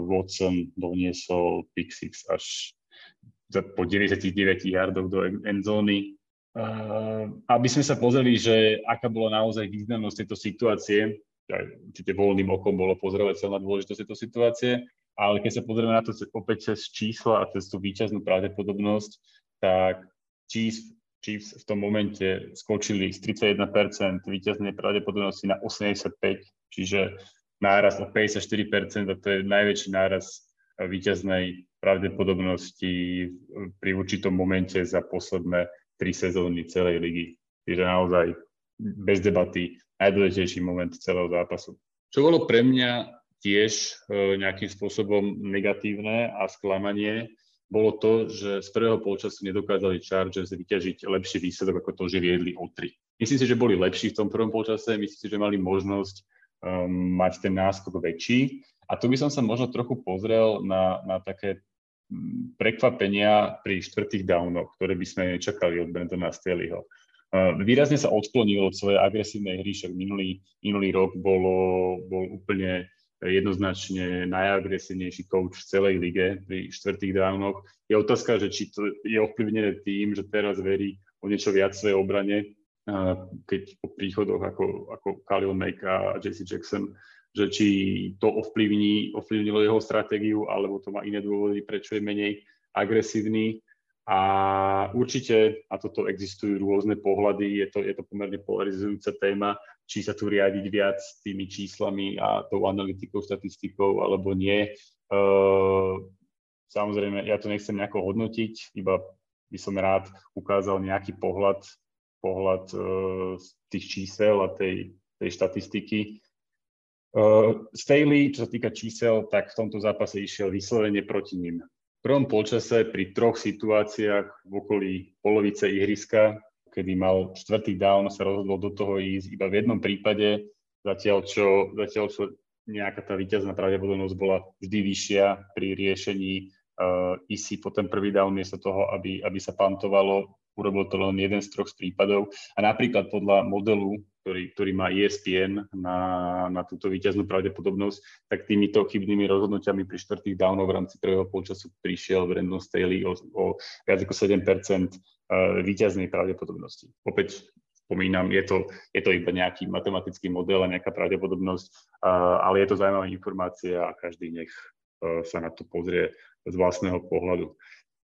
Watson doniesol pick six až po 99 yardoch do endzóny. Aby sme sa pozreli, že aká bola naozaj významnosť tejto situácie, určite voľným okom bolo pozorovať celá dôležitosť tejto situácie, ale keď sa pozrieme na to opäť cez čísla a cez tú výťaznú pravdepodobnosť, tak Chiefs, Chiefs v tom momente skočili z 31% výťaznej pravdepodobnosti na 85%, čiže náraz o 54% a to je najväčší náraz výťaznej pravdepodobnosti pri určitom momente za posledné tri sezóny celej ligy. Čiže naozaj bez debaty najdôležitejší moment celého zápasu. Čo bolo pre mňa tiež e, nejakým spôsobom negatívne a sklamanie, bolo to, že z prvého polčasu nedokázali Chargers vyťažiť lepší výsledok, ako to, že viedli o 3. Myslím si, že boli lepší v tom prvom polčase, myslím si, že mali možnosť um, mať ten náskok väčší. A tu by som sa možno trochu pozrel na, na také prekvapenia pri štvrtých downoch, ktoré by sme nečakali od Brentona Staleyho. Výrazne sa odklonil od svojej agresívnej hry, však minulý, minulý rok bolo, bol úplne jednoznačne najagresívnejší coach v celej lige pri štvrtých downoch. Je otázka, že či to je ovplyvnené tým, že teraz verí o niečo viac svojej obrane, keď po príchodoch ako, ako Khalil Mack a JC Jackson že či to ovplyvní, ovplyvnilo jeho stratégiu, alebo to má iné dôvody, prečo je menej agresívny. A určite, a toto existujú rôzne pohľady, je to, je to pomerne polarizujúca téma, či sa tu riadiť viac tými číslami a tou analytikou, štatistikou, alebo nie. Uh, samozrejme, ja to nechcem nejako hodnotiť, iba by som rád ukázal nejaký pohľad, pohľad uh, z tých čísel a tej, tej štatistiky. Uh, Staley, čo sa týka čísel, tak v tomto zápase išiel vyslovene proti ním. V prvom polčase pri troch situáciách v okolí polovice ihriska, kedy mal štvrtý down, sa rozhodol do toho ísť iba v jednom prípade, zatiaľ čo, zatiaľ čo nejaká tá víťazná pravdepodobnosť bola vždy vyššia pri riešení uh, ISI po ten prvý down, miesto toho, aby, aby sa pantovalo, urobil to len jeden z troch z prípadov. A napríklad podľa modelu ktorý, ktorý má ESPN na, na túto víťaznú pravdepodobnosť, tak týmito chybnými rozhodnutiami pri štvrtých downoch v rámci prvého polčasu prišiel Brandon Staley o, o viac ako 7 eh, víťaznej pravdepodobnosti. Opäť spomínam, je to, je to iba nejaký matematický model a nejaká pravdepodobnosť, eh, ale je to zaujímavá informácia a každý nech eh, sa na to pozrie z vlastného pohľadu.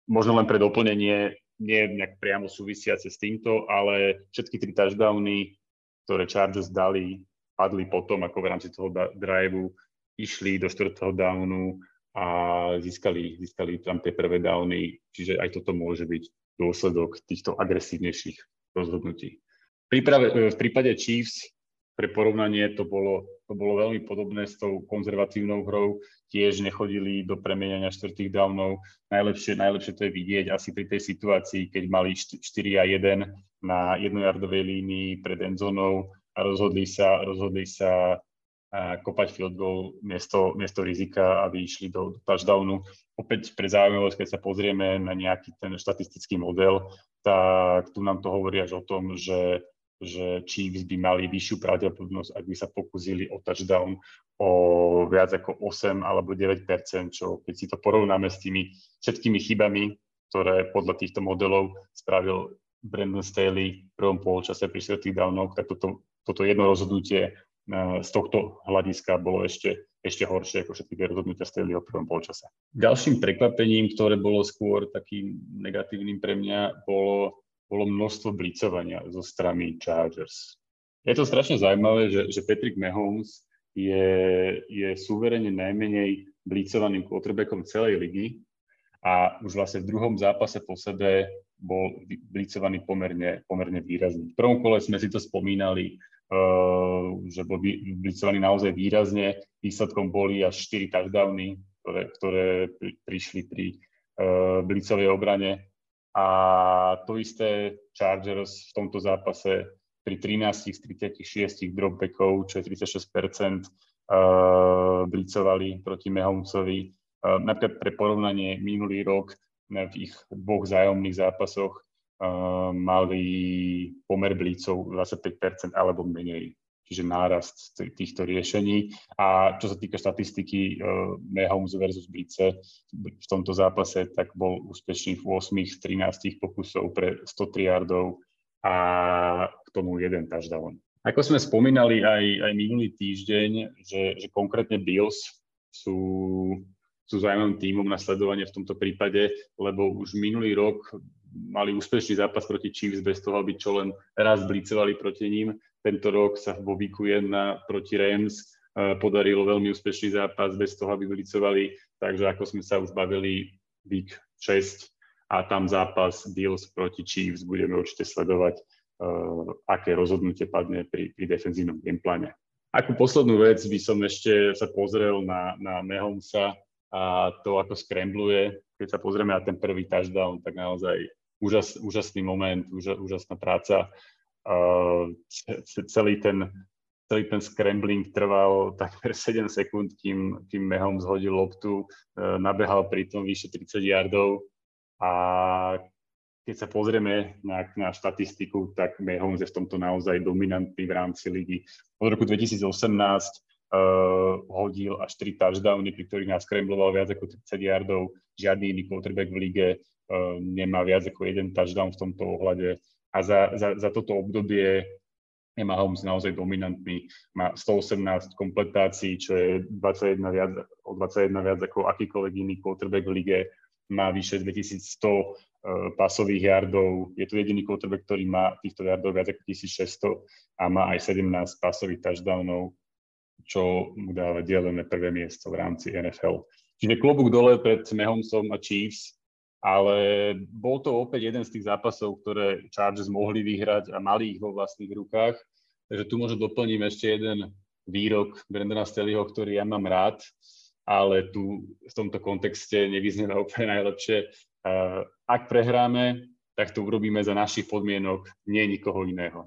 Možno len pre doplnenie, nie nejak priamo súvisiace s týmto, ale všetky tri touchdowny ktoré Chargers dali, padli potom, ako v rámci toho driveu išli do štvrtého downu a získali, získali tam tie prvé downy, čiže aj toto môže byť dôsledok týchto agresívnejších rozhodnutí. Príprave, v prípade Chiefs pre porovnanie to bolo, to bolo veľmi podobné s tou konzervatívnou hrou, tiež nechodili do premeniania štvrtých downov. Najlepšie, najlepšie to je vidieť asi pri tej situácii, keď mali 4 a 1 na jednojardovej línii pred endzónou a rozhodli sa, rozhodli sa kopať field goal miesto, miesto rizika, aby išli do, do touchdownu. Opäť pre zaujímavosť, keď sa pozrieme na nejaký ten štatistický model, tak tu nám to hovorí až o tom, že, že Chiefs by mali vyššiu pravdepodobnosť, ak by sa pokúsili o touchdown o viac ako 8 alebo 9 čo keď si to porovnáme s tými všetkými chybami, ktoré podľa týchto modelov spravil Brandon Staley v prvom polčase pri svetých downoch, tak toto, toto jedno rozhodnutie eh, z tohto hľadiska bolo ešte, ešte horšie ako všetky rozhodnutia Staleyho v prvom polčase. Ďalším prekvapením, ktoré bolo skôr takým negatívnym pre mňa, bolo, bolo množstvo blicovania zo strany Chargers. Je to strašne zaujímavé, že, že Patrick Mahomes je, je suverene najmenej blicovaným quarterbackom celej ligy a už vlastne v druhom zápase po sebe bol blicovaný pomerne, pomerne výrazne. V prvom kole sme si to spomínali, uh, že bol blicovaný naozaj výrazne. Výsledkom boli až 4 touchdowny, ktoré, ktoré pri, prišli pri uh, blicovej obrane. A to isté Chargers v tomto zápase pri 13 z 36 dropbackov, čo je 36 uh, blicovali proti Mahomesovi. Uh, napríklad pre porovnanie minulý rok v ich dvoch zájomných zápasoch uh, mali pomer blícov 25% alebo menej čiže nárast týchto riešení. A čo sa týka štatistiky uh, Mahomes versus Blice v tomto zápase, tak bol úspešný v 8 z 13 pokusov pre 103 yardov a k tomu jeden touchdown. Ako sme spomínali aj, aj minulý týždeň, že, že konkrétne Bills sú, sú zaujímavým tímom na sledovanie v tomto prípade, lebo už minulý rok mali úspešný zápas proti Chiefs bez toho, aby čo len raz blicovali proti ním. Tento rok sa vo výku 1 proti Rams eh, podarilo veľmi úspešný zápas bez toho, aby blicovali. Takže ako sme sa už bavili, week 6 a tam zápas Bills proti Chiefs budeme určite sledovať, uh, aké rozhodnutie padne pri, pri defenzívnom gamepláne. Ako poslednú vec by som ešte sa pozrel na, na Mahomesa a to, ako skrembluje. Keď sa pozrieme na ten prvý touchdown, tak naozaj úžas, úžasný moment, úžas, úžasná práca. Uh, celý ten celý ten scrambling trval takmer 7 sekúnd, kým, kým Mahomes zhodil loptu, uh, nabehal pritom vyše 30 yardov a keď sa pozrieme na, na štatistiku, tak Mahomes je v tomto naozaj dominantný v rámci ligy. Od roku 2018 uh, hodil až 3 touchdowny, pri ktorých nás skrembloval viac ako 30 yardov. Žiadny iný quarterback v lige uh, nemá viac ako jeden touchdown v tomto ohľade. A za, za, za toto obdobie je Mahomes naozaj dominantný. Má 118 kompletácií, čo je 21 viac, o 21 viac ako akýkoľvek iný quarterback v lige. Má vyše 2100 uh, pasových yardov. Je to jediný quarterback, ktorý má týchto yardov viac ako 1600 a má aj 17 pasových touchdownov čo mu dáva delené prvé miesto v rámci NFL. Čiže klobúk dole pred Mahomesom a Chiefs, ale bol to opäť jeden z tých zápasov, ktoré Chargers mohli vyhrať a mali ich vo vlastných rukách. Takže tu možno doplním ešte jeden výrok Brandona Staleyho, ktorý ja mám rád, ale tu v tomto kontexte nevyznieva úplne najlepšie. Ak prehráme, tak to urobíme za našich podmienok, nie nikoho iného.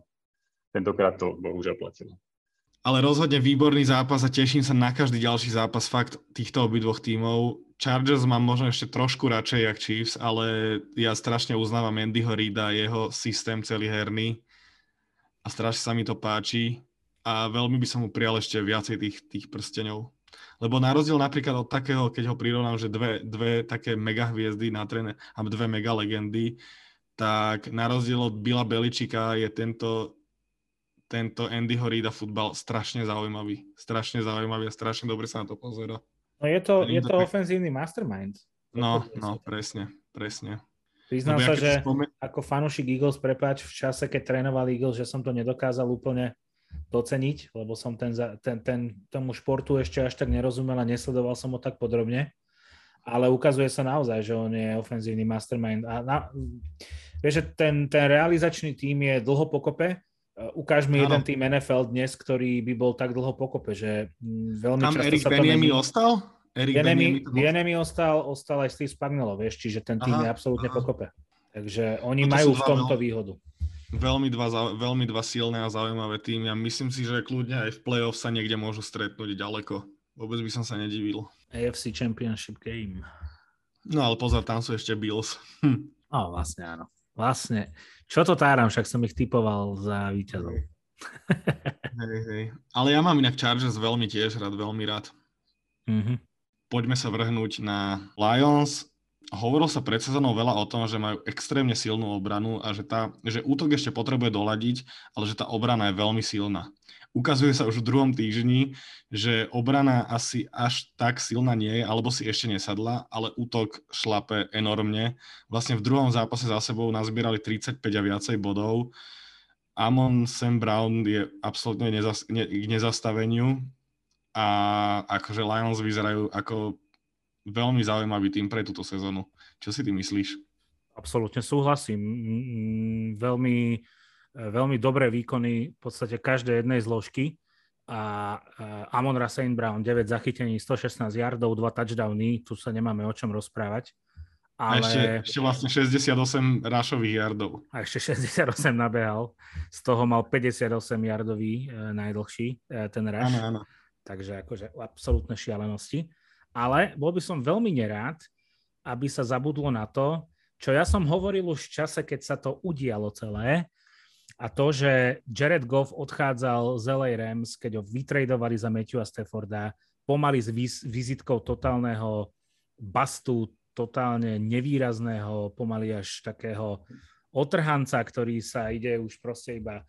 Tentokrát to bohužiaľ platilo ale rozhodne výborný zápas a teším sa na každý ďalší zápas fakt týchto obidvoch tímov. Chargers mám možno ešte trošku radšej jak Chiefs, ale ja strašne uznávam Andyho Reida, jeho systém celý herný a strašne sa mi to páči a veľmi by som mu prijal ešte viacej tých, tých prstenov. Lebo na rozdiel napríklad od takého, keď ho prirovnám, že dve, dve také mega hviezdy na tréne, a dve mega legendy, tak na rozdiel od Bila Beličika je tento tento Andy Horida futbal strašne zaujímavý. Strašne zaujímavý a strašne dobre sa na to pozera. No je to, je to ofenzívny mastermind. No, no, presne, presne. Priznám sa, že spomen... ako fanúšik Eagles, prepáč, v čase, keď trénoval Eagles, že som to nedokázal úplne doceniť, lebo som ten, ten, ten, tomu športu ešte až tak nerozumel a nesledoval som ho tak podrobne. Ale ukazuje sa naozaj, že on je ofenzívny mastermind. A na, vieš, že ten, ten realizačný tým je dlho pokope, ukáž mi jeden tým NFL dnes, ktorý by bol tak dlho pokope, že mm, veľmi Tam často Erik sa to Beniemi ostal? Beniemi ostal, ostal aj Steve Spagnolo, vieš, čiže ten tým aha, je absolútne aha. pokope. Takže oni no to majú v tomto veľmi, výhodu. Veľmi dva, veľmi dva silné a zaujímavé týmy a myslím si, že kľudne aj v playoff sa niekde môžu stretnúť ďaleko. Vôbec by som sa nedivil. AFC Championship Game. No ale pozor, tam sú ešte Bills. Hm. No vlastne áno. Vlastne. Čo to táram, však som ich typoval za víťazov. Hej, hej. Ale ja mám inak Chargers veľmi tiež rád, veľmi rád. Mm-hmm. Poďme sa vrhnúť na Lions. Hovorilo sa pred sezónou veľa o tom, že majú extrémne silnú obranu a že, tá, že útok ešte potrebuje doladiť, ale že tá obrana je veľmi silná ukazuje sa už v druhom týždni, že obrana asi až tak silná nie je, alebo si ešte nesadla, ale útok šlape enormne. Vlastne v druhom zápase za sebou nazbierali 35 a viacej bodov. Amon Sam Brown je absolútne nezas- ne- k nezastaveniu a akože Lions vyzerajú ako veľmi zaujímavý tým pre túto sezónu. Čo si ty myslíš? Absolútne súhlasím. Veľmi veľmi dobré výkony v podstate každej jednej zložky a Amon Rasein Brown 9 zachytení, 116 yardov, 2 touchdowny, tu sa nemáme o čom rozprávať. Ale... A ešte, ešte vlastne 68 rášových yardov. A ešte 68 nabehal, z toho mal 58 yardový e, najdlhší e, ten ráš. Áno, áno. Takže akože absolútne šialenosti. Ale bol by som veľmi nerád, aby sa zabudlo na to, čo ja som hovoril už v čase, keď sa to udialo celé, a to, že Jared Goff odchádzal z LA Rams, keď ho vytredovali za Matthewa Stafforda, pomaly s vizitkou totálneho bastu, totálne nevýrazného, pomaly až takého otrhanca, ktorý sa ide už proste iba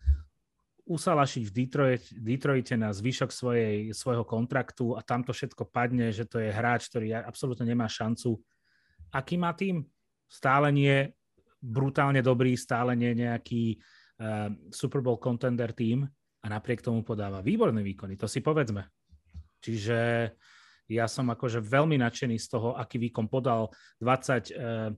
usalašiť v Detroit, Detroite na zvyšok svojej, svojho kontraktu a tam to všetko padne, že to je hráč, ktorý absolútne nemá šancu. Aký má tým? Stále nie brutálne dobrý, stále nie nejaký uh, Super Bowl contender tým a napriek tomu podáva výborné výkony, to si povedzme. Čiže ja som akože veľmi nadšený z toho, aký výkon podal 20, uh,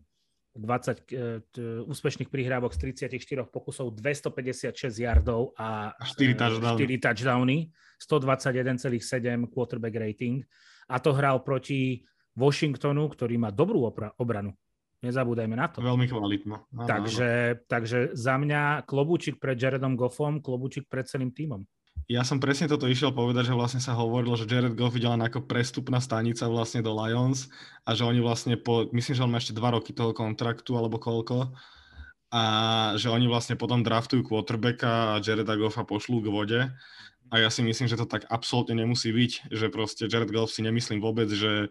20 uh, úspešných prihrávok z 34 pokusov, 256 yardov a 4 touchdowny, 4 touchdowny 121,7 quarterback rating a to hral proti Washingtonu, ktorý má dobrú obranu. Nezabúdajme na to. Veľmi kvalitno. Áno, takže, áno. takže za mňa klobúčik pred Jaredom Goffom, klobúčik pred celým týmom. Ja som presne toto išiel povedať, že vlastne sa hovorilo, že Jared Goff ide len ako prestupná stanica vlastne do Lions a že oni vlastne po, myslím, že on má ešte dva roky toho kontraktu alebo koľko a že oni vlastne potom draftujú quarterbacka a Jareda Goffa pošlú k vode a ja si myslím, že to tak absolútne nemusí byť, že proste Jared Goff si nemyslím vôbec, že,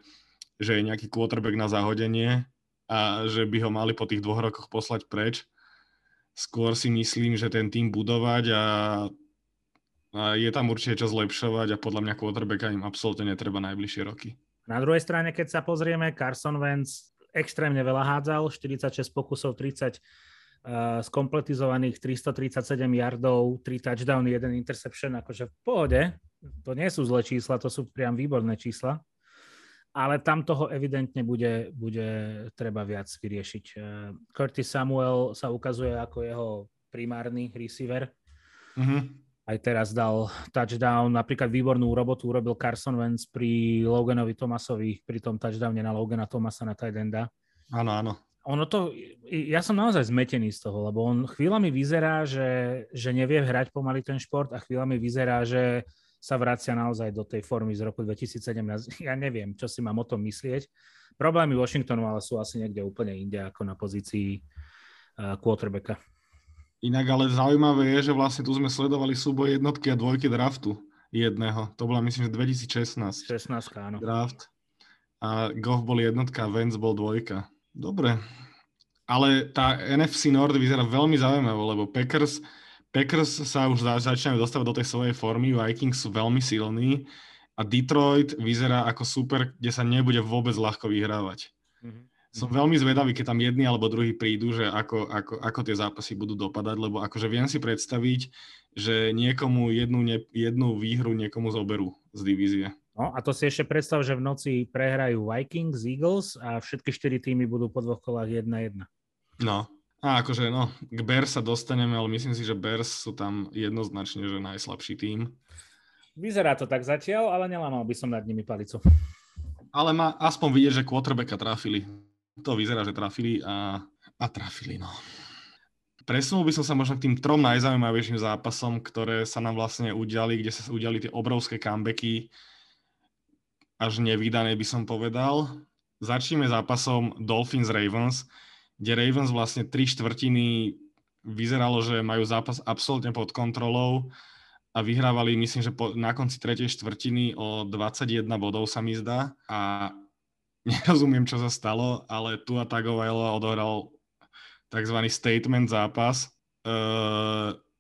že je nejaký quarterback na zahodenie a že by ho mali po tých dvoch rokoch poslať preč. Skôr si myslím, že ten tým budovať a, a je tam určite čo zlepšovať a podľa mňa quarterbacka im absolútne netreba najbližšie roky. Na druhej strane, keď sa pozrieme, Carson Wentz extrémne veľa hádzal, 46 pokusov, 30 uh, skompletizovaných 337 yardov, 3 touchdowny, 1 interception, akože v pohode. To nie sú zlé čísla, to sú priam výborné čísla ale tam toho evidentne bude, bude treba viac vyriešiť. Eh, Curtis Samuel sa ukazuje ako jeho primárny receiver. Mm-hmm. Aj teraz dal touchdown, napríklad výbornú robotu urobil Carson Wentz pri Loganovi Thomasovi, pri tom touchdowne na Logana Thomasa na tight enda. Áno, áno. Ono to, ja som naozaj zmetený z toho, lebo on chvíľami vyzerá, že, že nevie hrať pomaly ten šport a chvíľami vyzerá, že sa vracia naozaj do tej formy z roku 2017. Ja neviem, čo si mám o tom myslieť. Problémy Washingtonu ale sú asi niekde úplne inde ako na pozícii uh, quarterbacka. Inak ale zaujímavé je, že vlastne tu sme sledovali súboj jednotky a dvojky draftu jedného. To bola myslím, že 2016. 16, áno. Draft. A Goff bol jednotka Vance bol dvojka. Dobre. Ale tá NFC Nord vyzerá veľmi zaujímavé, lebo Packers Packers sa už začínajú dostávať do tej svojej formy, Vikings sú veľmi silní a Detroit vyzerá ako super, kde sa nebude vôbec ľahko vyhrávať. Mm-hmm. Som veľmi zvedavý, keď tam jedni alebo druhý prídu, že ako, ako, ako tie zápasy budú dopadať, lebo akože viem si predstaviť, že niekomu jednu, ne, jednu výhru niekomu zoberú z divízie. No a to si ešte predstav, že v noci prehrajú Vikings, Eagles a všetky štyri týmy budú po dvoch kolách 1-1. No, a akože no, k Bears sa dostaneme, ale myslím si, že Bears sú tam jednoznačne, že najslabší tým. Vyzerá to tak zatiaľ, ale nelámal by som nad nimi palicu. Ale má aspoň vidieť, že quarterbacka trafili. To vyzerá, že trafili a, a trafili, no. Presunul by som sa možno k tým trom najzaujímavejším zápasom, ktoré sa nám vlastne udiali, kde sa udiali tie obrovské comebacky, až nevydané by som povedal. Začneme zápasom Dolphins-Ravens kde Ravens vlastne tri štvrtiny vyzeralo, že majú zápas absolútne pod kontrolou a vyhrávali, myslím, že po, na konci tretej štvrtiny o 21 bodov sa mi zdá a nerozumiem, čo sa stalo, ale tu a Tagovailoa odohral tzv. statement zápas.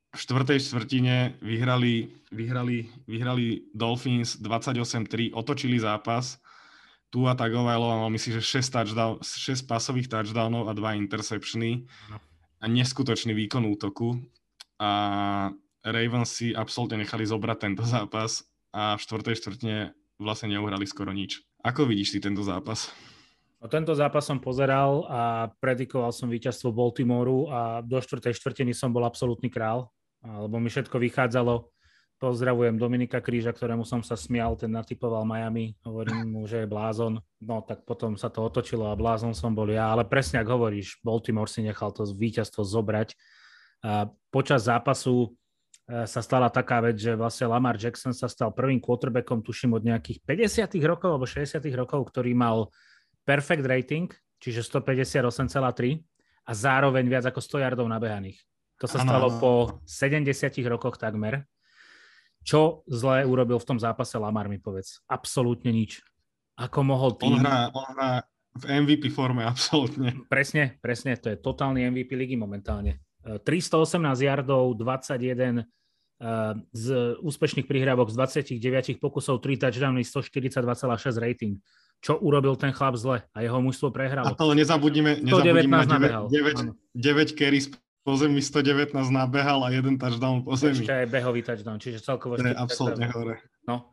V štvrtej štvrtine vyhrali, vyhrali, vyhrali Dolphins 28-3, otočili zápas Tua Tagovailoa mal myslím, že 6, touchdown, 6 pasových touchdownov a 2 interceptiony a neskutočný výkon útoku. A Ravens si absolútne nechali zobrať tento zápas a v štvrtej štvrtine vlastne neuhrali skoro nič. Ako vidíš si tento zápas? No, tento zápas som pozeral a predikoval som víťazstvo Baltimoru a do štvrtej štvrtiny som bol absolútny král, lebo mi všetko vychádzalo Pozdravujem Dominika Kríža, ktorému som sa smial, ten natypoval Miami, hovorím mu, že je blázon. No tak potom sa to otočilo a blázon som bol ja, ale presne ak hovoríš, Baltimore si nechal to víťazstvo zobrať. A počas zápasu e, sa stala taká vec, že vlastne Lamar Jackson sa stal prvým quarterbackom, tuším od nejakých 50 rokov alebo 60 rokov, ktorý mal perfect rating, čiže 158,3 a zároveň viac ako 100 yardov nabehaných. To sa ano. stalo po 70 rokoch takmer. Čo zlé urobil v tom zápase Lamar, mi povedz. Absolútne nič. Ako mohol tým... On hrá, on hrá v MVP forme, absolútne. Presne, presne. To je totálny MVP ligy momentálne. 318 yardov, 21 z úspešných prihrávok z 29 pokusov, 3 touchdowny, 142,6 rating. Čo urobil ten chlap zle a jeho mužstvo prehralo. A to nezabudnime, nezabudnime 9, 9, 9 carry po zemi 119 nabehal a jeden touchdown po zemi. Ešte aj behový touchdown, čiže celkovo... To je absolútne hore. No.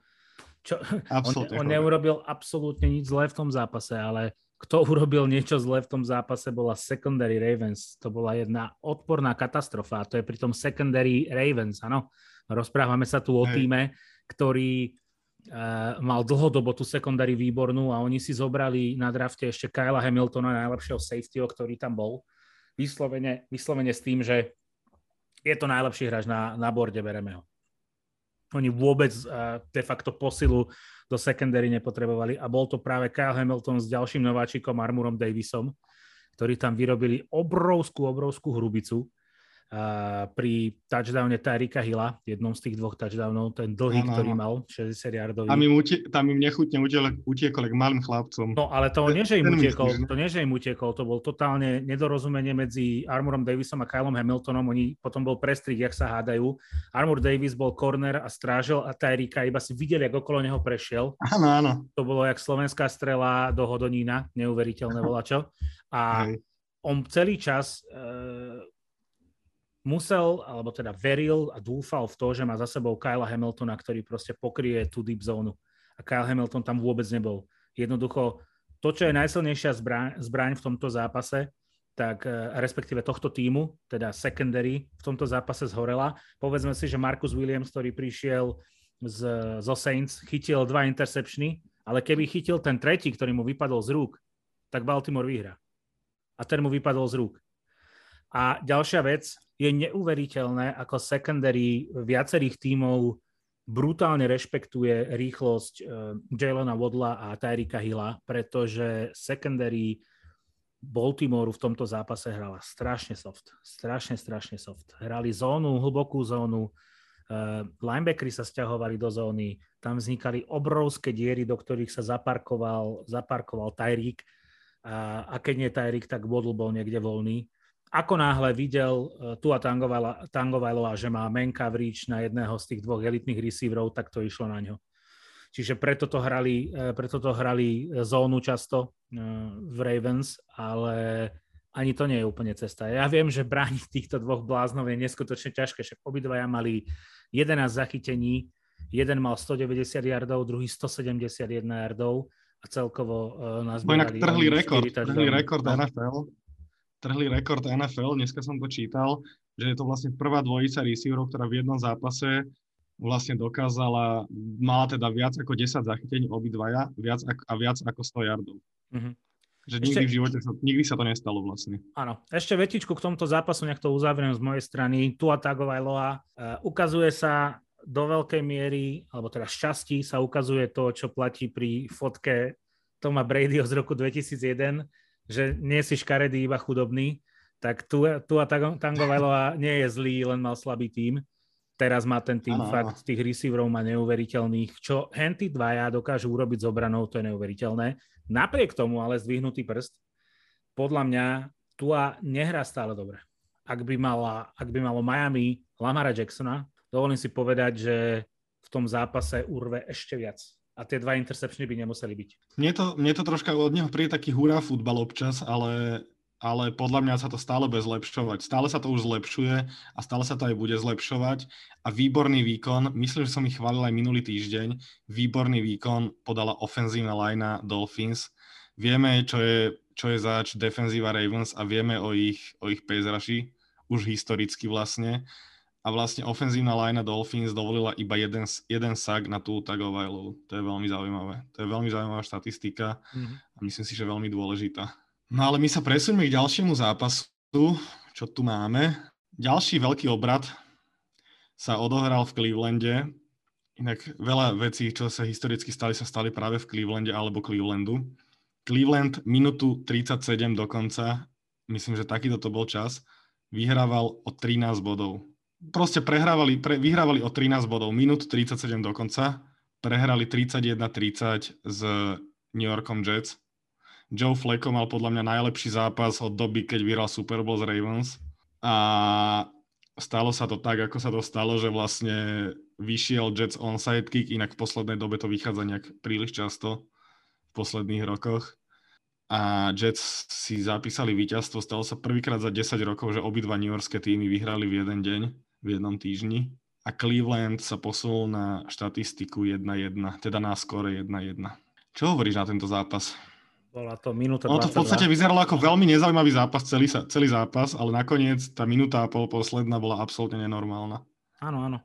Čo, absolútne on, on neurobil absolútne nič zlé v tom zápase, ale kto urobil niečo zlé v tom zápase, bola secondary Ravens. To bola jedna odporná katastrofa. A to je pritom secondary Ravens, áno. Rozprávame sa tu o týme, ktorý uh, mal dlhodobo tú secondary výbornú a oni si zobrali na drafte ešte Kyla Hamiltona, najlepšieho safety, ktorý tam bol. Vyslovene, vyslovene s tým, že je to najlepší hráč na, na borde, bereme ho. Oni vôbec uh, de facto posilu do secondary nepotrebovali a bol to práve Kyle Hamilton s ďalším nováčikom Armurom Davisom, ktorí tam vyrobili obrovskú, obrovskú hrubicu pri touchdowne Tyrika Hilla, jednom z tých dvoch touchdownov, ten dlhý, ano, ktorý mal, 60 yardový. Tam im, utie, tam im nechutne utiekol k malým chlapcom. No ale to nie, že im utiekol, to nie, že im utiekol, to bol totálne nedorozumenie medzi Armorom Davisom a Kylom Hamiltonom, oni potom bol prestrik, jak sa hádajú. Armor Davis bol corner a strážil a Tyrika iba si videli, ako okolo neho prešiel. Áno, áno. To bolo jak slovenská strela do Hodonína, neuveriteľné volačo. A Hej. on celý čas uh, musel, alebo teda veril a dúfal v to, že má za sebou Kyla Hamiltona, ktorý proste pokrie tú deep zónu. A Kyle Hamilton tam vôbec nebol. Jednoducho, to, čo je najsilnejšia zbraň, zbraň v tomto zápase, tak eh, respektíve tohto týmu, teda secondary, v tomto zápase zhorela. Povedzme si, že Marcus Williams, ktorý prišiel z, zo Saints, chytil dva interceptiony, ale keby chytil ten tretí, ktorý mu vypadol z rúk, tak Baltimore vyhrá. A ten mu vypadol z rúk. A ďalšia vec, je neuveriteľné, ako secondary viacerých tímov brutálne rešpektuje rýchlosť uh, Jalena Wodla a Tyrika Hilla, pretože secondary Baltimoreu v tomto zápase hrala strašne soft. Strašne, strašne soft. Hrali zónu, hlbokú zónu, uh, linebackery sa stiahovali do zóny, tam vznikali obrovské diery, do ktorých sa zaparkoval, zaparkoval Tyreek a, a keď nie Tyreek, tak Waddle bol niekde voľný ako náhle videl uh, tu a Tangovajlova, že má man coverage na jedného z tých dvoch elitných receiverov, tak to išlo na ňo. Čiže preto to hrali, uh, preto to hrali zónu často v Ravens, ale ani to nie je úplne cesta. Ja viem, že brániť týchto dvoch bláznov je neskutočne ťažké, však obidvaja mali 11 zachytení, jeden mal 190 yardov, druhý 171 yardov a celkovo nás Inak trhli rekord, trhli rekord NFL trhli rekord NFL, dneska som to čítal, že je to vlastne prvá dvojica receiverov, ktorá v jednom zápase vlastne dokázala, mala teda viac ako 10 zachytení obidvaja viac a viac ako 100 yardov. Mm-hmm. Že nikdy ešte, v živote sa, nikdy sa to nestalo vlastne. Áno. Ešte vetičku k tomuto zápasu, nech to uzavriem z mojej strany. Tu a Tagovailoa. Uh, ukazuje sa do veľkej miery, alebo teda šťastí sa ukazuje to, čo platí pri fotke Toma Bradyho z roku 2001, že nie si škaredý, iba chudobný, tak tu, tu a Tango Vailoa nie je zlý, len mal slabý tým. Teraz má ten tým ano, fakt, tých receiverov má neuveriteľných. Čo henty dvaja dokážu urobiť s obranou, to je neuveriteľné. Napriek tomu ale zdvihnutý prst, podľa mňa Tua nehrá stále dobre. Ak by, mala, ak by malo Miami Lamara Jacksona, dovolím si povedať, že v tom zápase urve ešte viac a tie dva interceptiony by nemuseli byť. Mne to, mne to troška od neho príde taký hurá futbal občas, ale, ale podľa mňa sa to stále bude zlepšovať. Stále sa to už zlepšuje a stále sa to aj bude zlepšovať a výborný výkon, myslím, že som ich chválil aj minulý týždeň, výborný výkon podala ofenzívna linea Dolphins. Vieme, čo je, čo je zač defenzíva Ravens a vieme o ich, o ich pace už historicky vlastne a vlastne ofenzívna linea Dolphins dovolila iba jeden, jeden sak na tú Tagovailovu. To je veľmi zaujímavé. To je veľmi zaujímavá štatistika mm-hmm. a myslím si, že veľmi dôležitá. No ale my sa presunieme k ďalšiemu zápasu, čo tu máme. Ďalší veľký obrad sa odohral v Clevelande. Inak veľa vecí, čo sa historicky stali, sa stali práve v Clevelande alebo Clevelandu. Cleveland minútu 37 dokonca, myslím, že takýto to bol čas, vyhrával o 13 bodov. Proste prehrávali, pre, vyhrávali o 13 bodov, minút 37 dokonca, prehrali 31-30 s New Yorkom Jets. Joe Flacco mal podľa mňa najlepší zápas od doby, keď vyhral Super Bowl z Ravens. A stalo sa to tak, ako sa to stalo, že vlastne vyšiel Jets onside kick, inak v poslednej dobe to vychádza nejak príliš často v posledných rokoch. A Jets si zapísali víťazstvo, stalo sa prvýkrát za 10 rokov, že obidva New Yorkské týmy vyhrali v jeden deň, v jednom týždni. A Cleveland sa posunul na štatistiku 1-1, teda na skore 1-1. Čo hovoríš na tento zápas? Bola to minúta No to v podstate vyzeralo ako veľmi nezaujímavý zápas, celý, celý zápas, ale nakoniec tá minúta a pol posledná bola absolútne nenormálna. Áno, áno.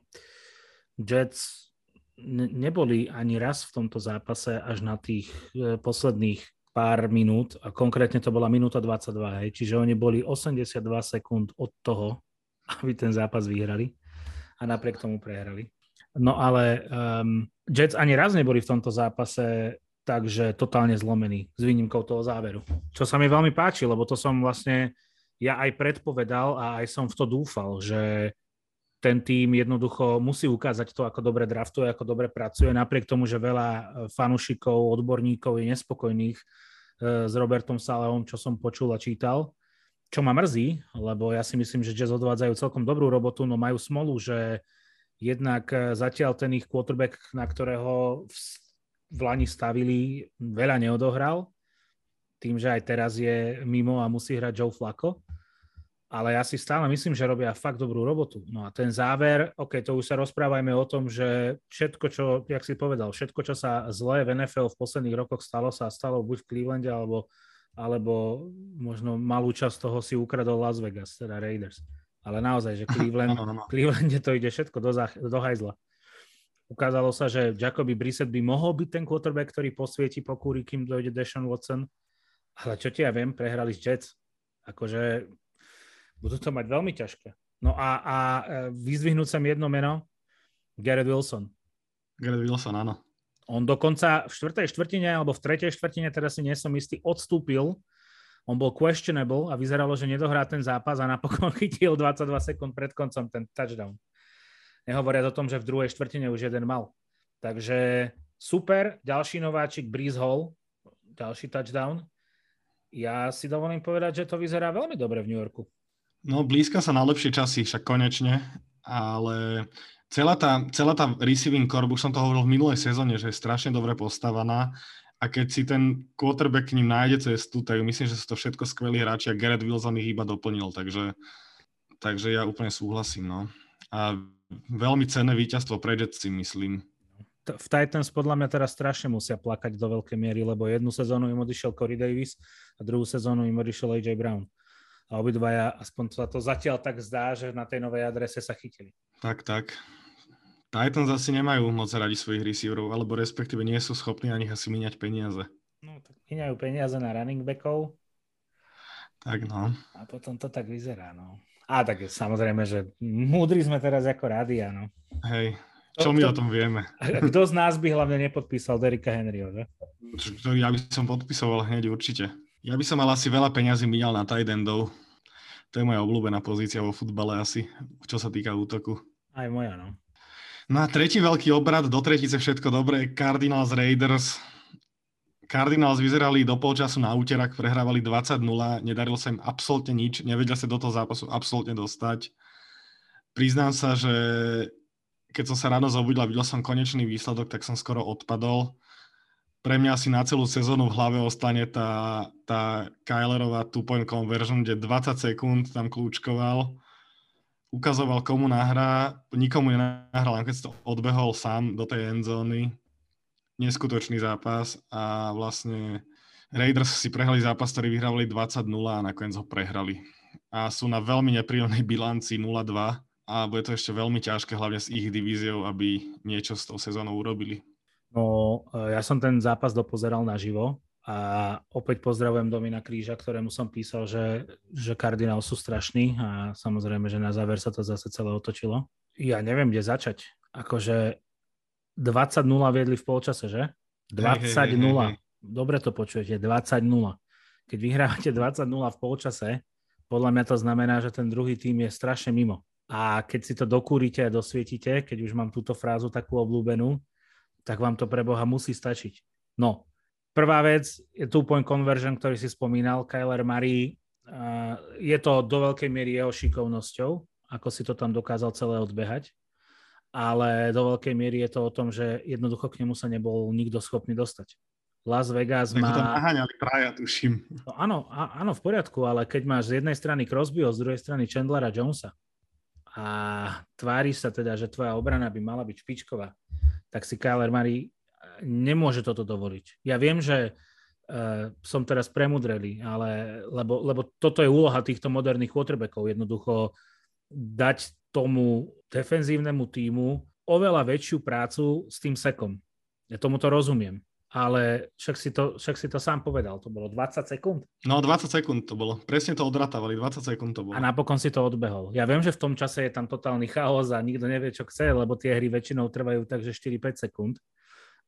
Jets ne- neboli ani raz v tomto zápase až na tých e, posledných pár minút a konkrétne to bola minúta 22, hej, čiže oni boli 82 sekúnd od toho, aby ten zápas vyhrali a napriek tomu prehrali. No ale um, Jets ani raz neboli v tomto zápase takže totálne zlomený s výnimkou toho záveru. Čo sa mi veľmi páči, lebo to som vlastne ja aj predpovedal a aj som v to dúfal, že ten tým jednoducho musí ukázať to, ako dobre draftuje, ako dobre pracuje, napriek tomu, že veľa fanúšikov, odborníkov je nespokojných e, s Robertom Salehom, čo som počul a čítal. Čo ma mrzí, lebo ja si myslím, že Jazz odvádzajú celkom dobrú robotu, no majú smolu, že jednak e, zatiaľ ten ich quarterback, na ktorého v Lani stavili, veľa neodohral, tým, že aj teraz je mimo a musí hrať Joe Flacco. Ale ja si stále myslím, že robia fakt dobrú robotu. No a ten záver, ok, to už sa rozprávajme o tom, že všetko, čo, jak si povedal, všetko, čo sa zlé v NFL v posledných rokoch stalo, sa stalo buď v Clevelande, alebo, alebo možno malú časť toho si ukradol Las Vegas, teda Raiders. Ale naozaj, že Cleveland, Clevelande to ide všetko do, do hajzla. Ukázalo sa, že Jacoby Brissett by mohol byť ten quarterback, ktorý posvieti pokúri, kým dojde Deshaun Watson. Ale čo ti ja viem, prehrali z Jets. Akože budú to mať veľmi ťažké. No a, a e, vyzdvihnúť sa mi jedno meno, Garrett Wilson. Garrett Wilson, áno. On dokonca v štvrtej štvrtine alebo v tretej štvrtine, teraz si nie som istý, odstúpil. On bol questionable a vyzeralo, že nedohrá ten zápas a napokon chytil 22 sekúnd pred koncom ten touchdown. Nehovoriac o tom, že v druhej štvrtine už jeden mal. Takže super, ďalší nováčik Breeze Hall, ďalší touchdown. Ja si dovolím povedať, že to vyzerá veľmi dobre v New Yorku. No, blízka sa na lepšie časy, však konečne, ale celá tá, celá tá receiving core, už som to hovoril v minulej sezóne, že je strašne dobre postavaná a keď si ten quarterback k ním nájde cestu, tak myslím, že sú to všetko skvelí hráči a Garrett Wilson ich iba doplnil, takže, takže ja úplne súhlasím. No. A veľmi cenné víťazstvo pre Jets si myslím. V Titans podľa mňa teraz strašne musia plakať do veľkej miery, lebo jednu sezónu im odišiel Corey Davis a druhú sezónu im odišiel AJ Brown. A obidvaja, aspoň sa to zatiaľ tak zdá, že na tej novej adrese sa chytili. Tak, tak. Titans asi nemajú moc radi svojich receiverov, alebo respektíve nie sú schopní ani asi míňať peniaze. No, tak míňajú peniaze na running backov. Tak no. A potom to tak vyzerá, no. A tak samozrejme, že múdri sme teraz ako rádia, no. Hej, čo my to, o tom vieme? Kto z nás by hlavne nepodpísal Derika Henryho, že? Ja by som podpisoval hneď určite. Ja by som mal asi veľa peňazí míňal na tight endov. To je moja obľúbená pozícia vo futbale asi, čo sa týka útoku. Aj moja, no. No a tretí veľký obrad, do tretice všetko dobré, Cardinals Raiders Cardinals vyzerali do polčasu na úterak, prehrávali 20-0, nedarilo sa im absolútne nič, nevedia sa do toho zápasu absolútne dostať. Priznám sa, že keď som sa ráno zobudil a videl som konečný výsledok, tak som skoro odpadol. Pre mňa asi na celú sezónu v hlave ostane tá, tá Kylerová two-point conversion, kde 20 sekúnd tam kľúčkoval, ukazoval komu nahrá, nikomu nenahral, keď to odbehol sám do tej endzóny neskutočný zápas a vlastne Raiders si prehrali zápas, ktorý vyhrávali 20-0 a nakoniec ho prehrali. A sú na veľmi nepríjemnej bilanci 0-2 a bude to ešte veľmi ťažké, hlavne s ich divíziou, aby niečo s tou sezónou urobili. No, ja som ten zápas dopozeral naživo a opäť pozdravujem Domina Kríža, ktorému som písal, že, že kardinál sú strašní a samozrejme, že na záver sa to zase celé otočilo. Ja neviem, kde začať. Akože 20-0 viedli v polčase, že? 20-0. dobre to počujete, 20-0. Keď vyhrávate 20-0 v polčase, podľa mňa to znamená, že ten druhý tým je strašne mimo. A keď si to dokúrite a dosvietite, keď už mám túto frázu takú obľúbenú, tak vám to pre Boha musí stačiť. No, prvá vec je two point conversion, ktorý si spomínal, Kyler Murray. Je to do veľkej miery jeho šikovnosťou, ako si to tam dokázal celé odbehať ale do veľkej miery je to o tom, že jednoducho k nemu sa nebol nikto schopný dostať. Las Vegas má... tam naháňali traja, tuším. No, áno, á, áno, v poriadku, ale keď máš z jednej strany Crosbyho, z druhej strany Chandlera Jonesa a tvári sa teda, že tvoja obrana by mala byť špičková, tak si Kyler Murray nemôže toto dovoliť. Ja viem, že uh, som teraz premudrelý, ale, lebo, lebo toto je úloha týchto moderných quarterbackov, jednoducho dať tomu defenzívnemu týmu oveľa väčšiu prácu s tým sekom. Ja tomu to rozumiem. Ale však si, to, však si to sám povedal, to bolo 20 sekúnd. No 20 sekúnd to bolo, presne to odratávali, 20 sekúnd to bolo. A napokon si to odbehol. Ja viem, že v tom čase je tam totálny chaos a nikto nevie, čo chce, lebo tie hry väčšinou trvajú takže 4-5 sekúnd.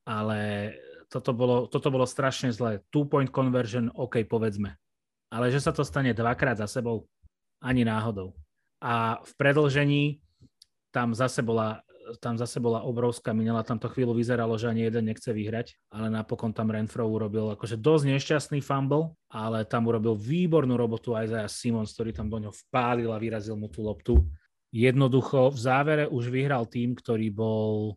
Ale toto bolo, toto bolo strašne zlé. Two-point conversion, OK, povedzme. Ale že sa to stane dvakrát za sebou, ani náhodou a v predlžení tam zase bola tam zase bola obrovská minela, tam to chvíľu vyzeralo, že ani jeden nechce vyhrať, ale napokon tam Renfro urobil akože dosť nešťastný fumble, ale tam urobil výbornú robotu za Simons, ktorý tam do ňoho vpálil a vyrazil mu tú loptu. Jednoducho v závere už vyhral tým, ktorý bol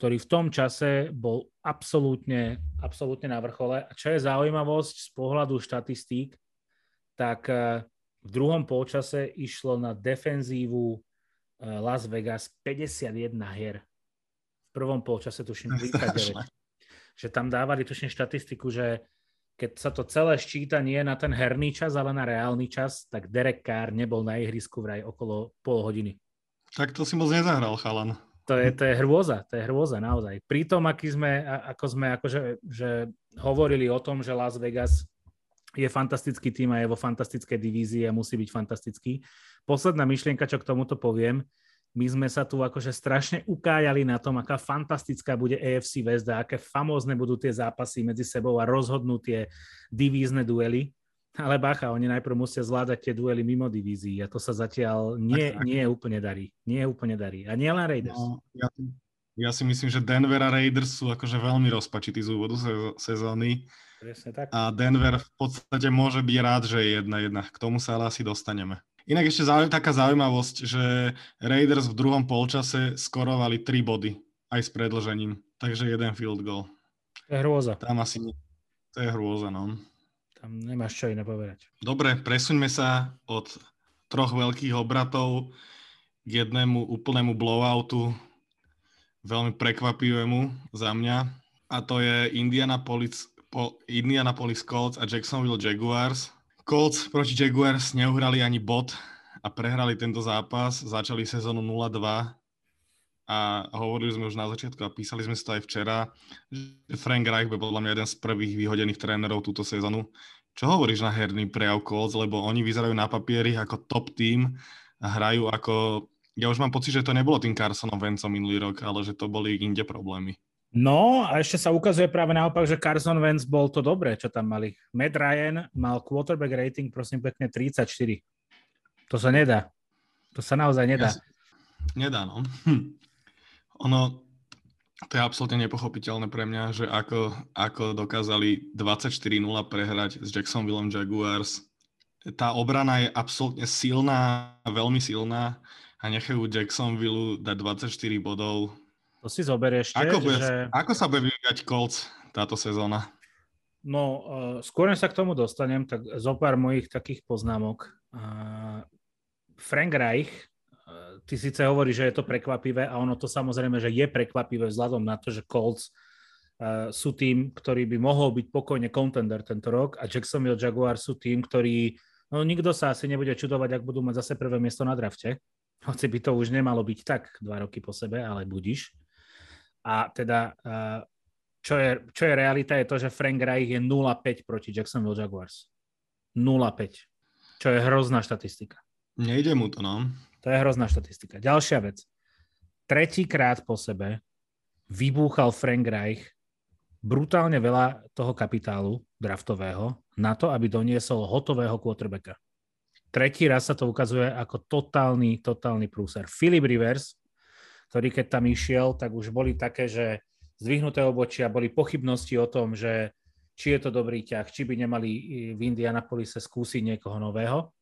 ktorý v tom čase bol absolútne, absolútne na vrchole. A čo je zaujímavosť z pohľadu štatistík, tak eh, v druhom polčase išlo na defenzívu eh, Las Vegas 51 hier. V prvom polčase tuším 39. že tam dávali tuším štatistiku, že keď sa to celé ščíta nie na ten herný čas, ale na reálny čas, tak Derek Carr nebol na ihrisku vraj okolo pol hodiny. Tak to si moc nezahral, chalan. To je, to je hrôza, to je hrôza naozaj. Pri tom, aký sme, ako sme akože, že hovorili o tom, že Las Vegas je fantastický tým a je vo fantastickej divízii a musí byť fantastický. Posledná myšlienka, čo k tomuto poviem, my sme sa tu akože strašne ukájali na tom, aká fantastická bude AFC West a aké famózne budú tie zápasy medzi sebou a rozhodnú tie divízne duely. Ale bacha, oni najprv musia zvládať tie duely mimo divízií a to sa zatiaľ nie, tak, tak. nie úplne darí. Nie úplne darí. A nie len Raiders. No, ja, ja si myslím, že Denver a Raiders sú akože veľmi rozpačití z úvodu sezóny Presne tak. A Denver v podstate môže byť rád, že je jedna jedna. K tomu sa ale asi dostaneme. Inak ešte zauj- taká zaujímavosť, že Raiders v druhom polčase skorovali 3 body aj s predlžením. Takže jeden field goal. To je hrôza. Tam asi. To je hrôza, no. Tam nemáš čo iné povedať. Dobre, presuňme sa od troch veľkých obratov k jednému úplnému blowoutu, veľmi prekvapivému za mňa. A to je Indianapolis po Indianapolis Colts a Jacksonville Jaguars. Colts proti Jaguars neuhrali ani bod a prehrali tento zápas. Začali sezónu 0-2 a hovorili sme už na začiatku a písali sme si to aj včera, že Frank Reich by podľa mňa jeden z prvých vyhodených trénerov túto sezónu. Čo hovoríš na herný prejav Colts, lebo oni vyzerajú na papieri ako top tým a hrajú ako... Ja už mám pocit, že to nebolo tým Carsonom Vencom minulý rok, ale že to boli inde problémy. No a ešte sa ukazuje práve naopak, že Carson Wentz bol to dobré, čo tam mali. Matt Ryan mal quarterback rating, prosím pekne, 34. To sa nedá. To sa naozaj nedá. Ja. Nedá, no. Hm. Ono, to je absolútne nepochopiteľné pre mňa, že ako, ako dokázali 24-0 prehrať s Jacksonville Jaguars. Tá obrana je absolútne silná, veľmi silná a nechajú Jacksonville dať 24 bodov to si zoberieš ako, bude, že... ako sa bude vyvíjať Colts táto sezóna? No, uh, skôr sa k tomu dostanem, tak zo pár mojich takých poznámok. Uh, Frank Reich, ty síce hovoríš, že je to prekvapivé a ono to samozrejme, že je prekvapivé vzhľadom na to, že Colts uh, sú tým, ktorý by mohol byť pokojne contender tento rok a Jacksonville Jaguars sú tým, ktorý, no nikto sa asi nebude čudovať, ak budú mať zase prvé miesto na drafte. Hoci by to už nemalo byť tak dva roky po sebe, ale budiš. A teda, čo je, čo je realita, je to, že Frank Reich je 0-5 proti Jacksonville Jaguars. 0-5. Čo je hrozná štatistika. Nejde mu to, no. To je hrozná štatistika. Ďalšia vec. Tretíkrát po sebe vybúchal Frank Reich brutálne veľa toho kapitálu draftového na to, aby doniesol hotového quarterbacka. Tretí raz sa to ukazuje ako totálny, totálny prúser. Philip Rivers, ktorý keď tam išiel, tak už boli také, že zdvihnuté obočia, boli pochybnosti o tom, že či je to dobrý ťah, či by nemali v Indianapolise skúsiť niekoho nového,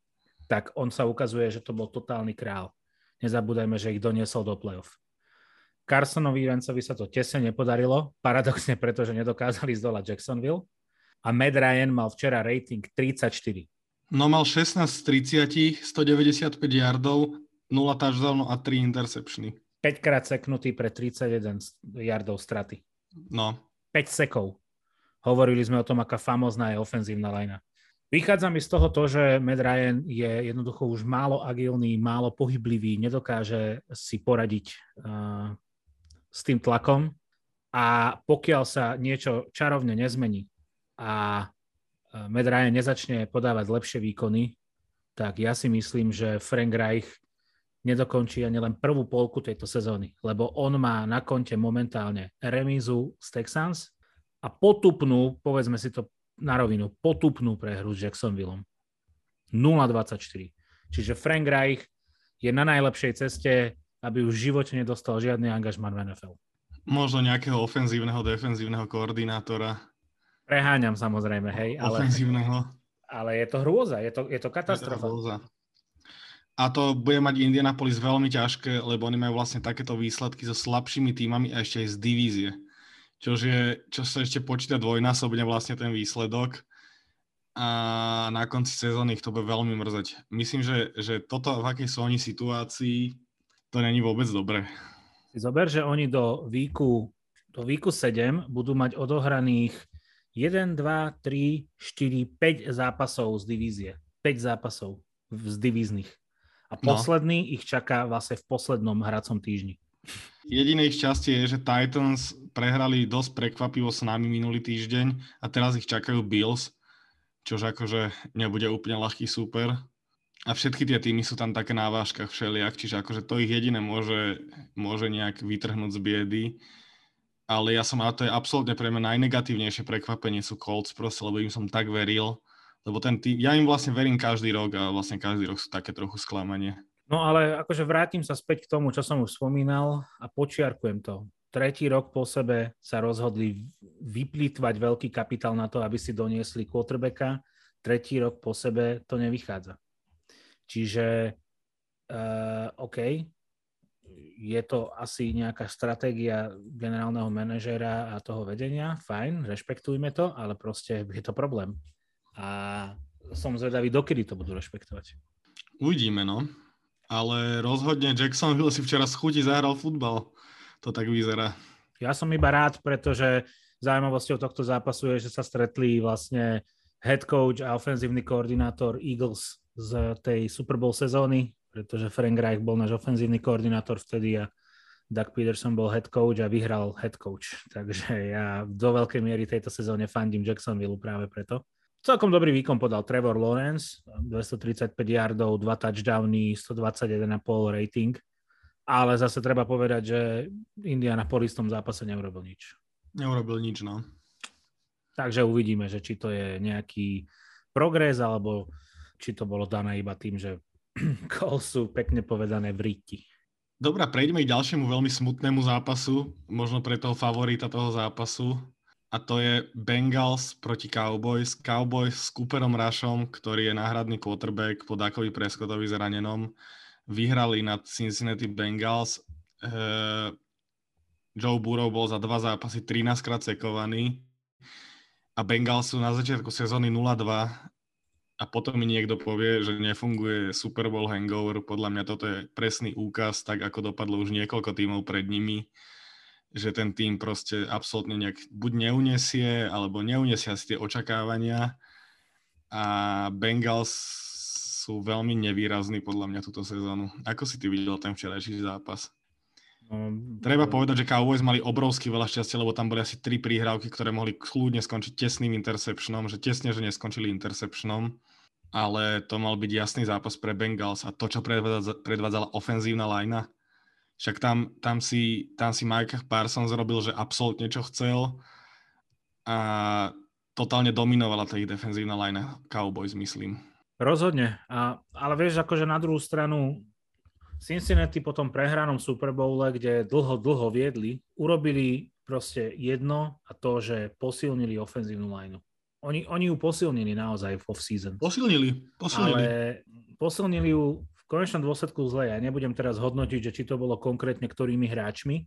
tak on sa ukazuje, že to bol totálny král. Nezabúdajme, že ich doniesol do playoff. Carsonovi Vancovi sa to tesne nepodarilo, paradoxne pretože nedokázali zdolať Jacksonville. A Matt Ryan mal včera rating 34. No mal 16 z 30, 195 yardov, 0 touchdownov a 3 interceptiony. 5 krát seknutý pre 31 yardov straty. No. 5 sekov. Hovorili sme o tom, aká famozná je ofenzívna lajna. Vychádza mi z toho to, že Matt Ryan je jednoducho už málo agilný, málo pohyblivý, nedokáže si poradiť uh, s tým tlakom. A pokiaľ sa niečo čarovne nezmení a Matt Ryan nezačne podávať lepšie výkony, tak ja si myslím, že Frank Reich nedokončí ani len prvú polku tejto sezóny, lebo on má na konte momentálne remízu z Texans a potupnú, povedzme si to na rovinu potupnú prehru s Jacksonville. 0-24. Čiže Frank Reich je na najlepšej ceste, aby už v živote nedostal žiadny angažman v NFL. Možno nejakého ofenzívneho, defenzívneho koordinátora. Preháňam samozrejme, hej. Ale, ofenzívneho. Ale je to hrôza, je to, je to katastrofa. Je to hrôza. A to bude mať Indianapolis veľmi ťažké, lebo oni majú vlastne takéto výsledky so slabšími týmami a ešte aj z divízie čož je, čo sa ešte počíta dvojnásobne vlastne ten výsledok a na konci sezóny ich to bude veľmi mrzeť. Myslím, že, že toto, v akej sú oni situácii, to není vôbec dobré. Zober, že oni do víku, do víku 7 budú mať odohraných 1, 2, 3, 4, 5 zápasov z divízie. 5 zápasov z divíznych. A no. posledný no. ich čaká vlastne v poslednom hracom týždni. Jediné ich šťastie je, že Titans prehrali dosť prekvapivo s nami minulý týždeň a teraz ich čakajú Bills, čož akože nebude úplne ľahký súper. A všetky tie týmy sú tam také na vážkach všelijak, čiže akože to ich jediné môže, môže nejak vytrhnúť z biedy. Ale ja som, a to je absolútne pre mňa najnegatívnejšie prekvapenie sú Colts proste, lebo im som tak veril, lebo ten tým, ja im vlastne verím každý rok a vlastne každý rok sú také trochu sklamanie. No ale akože vrátim sa späť k tomu, čo som už spomínal a počiarkujem to. Tretí rok po sebe sa rozhodli vyplýtvať veľký kapitál na to, aby si doniesli quarterbacka. Tretí rok po sebe to nevychádza. Čiže uh, OK, je to asi nejaká stratégia generálneho manažéra a toho vedenia, fajn, rešpektujme to, ale proste je to problém. A som zvedavý, dokedy to budú rešpektovať. Uvidíme, no ale rozhodne Jacksonville si včera schutí zahral futbal. To tak vyzerá. Ja som iba rád, pretože zaujímavosťou tohto zápasu je, že sa stretli vlastne head coach a ofenzívny koordinátor Eagles z tej Super Bowl sezóny, pretože Frank Reich bol náš ofenzívny koordinátor vtedy a Doug Peterson bol head coach a vyhral head coach. Takže ja do veľkej miery tejto sezóne fandím Jacksonville práve preto. Celkom dobrý výkon podal Trevor Lawrence, 235 yardov, 2 touchdowny, 121,5 rating, ale zase treba povedať, že Indianapolis v tom zápase neurobil nič. Neurobil nič, no. Takže uvidíme, že či to je nejaký progres, alebo či to bolo dané iba tým, že kol sú pekne povedané v ríti. Dobre, prejdeme k ďalšiemu veľmi smutnému zápasu, možno pre toho favorita toho zápasu, a to je Bengals proti Cowboys. Cowboys s Cooperom Rushom, ktorý je náhradný quarterback po Dakovi Prescottovi zranenom. Vyhrali nad Cincinnati Bengals. Uh, Joe Burrow bol za dva zápasy 13 krát sekovaný a Bengals sú na začiatku sezóny 0-2 a potom mi niekto povie, že nefunguje Super Bowl hangover. Podľa mňa toto je presný úkaz, tak ako dopadlo už niekoľko tímov pred nimi že ten tým proste absolútne nejak buď neunesie, alebo neunesia si tie očakávania a Bengals sú veľmi nevýrazní podľa mňa túto sezónu. Ako si ty videl ten včerajší zápas? No, Treba povedať, že Cowboys mali obrovský veľa šťastia, lebo tam boli asi tri príhrávky, ktoré mohli kľudne skončiť tesným interceptionom, že tesne, že neskončili interceptionom, ale to mal byť jasný zápas pre Bengals a to, čo predvádzala ofenzívna lajna, však tam, tam, si, tam si Mike Parsons robil, že absolútne čo chcel a totálne dominovala tá ich defenzívna line Cowboys, myslím. Rozhodne, a, ale vieš, akože na druhú stranu Cincinnati po tom prehranom Super Bowle, kde dlho, dlho viedli, urobili proste jedno a to, že posilnili ofenzívnu lineu. Oni, oni ju posilnili naozaj v off-season. Posilnili, posilnili. Ale posilnili ju konečnom dôsledku zle. Ja nebudem teraz hodnotiť, že či to bolo konkrétne ktorými hráčmi,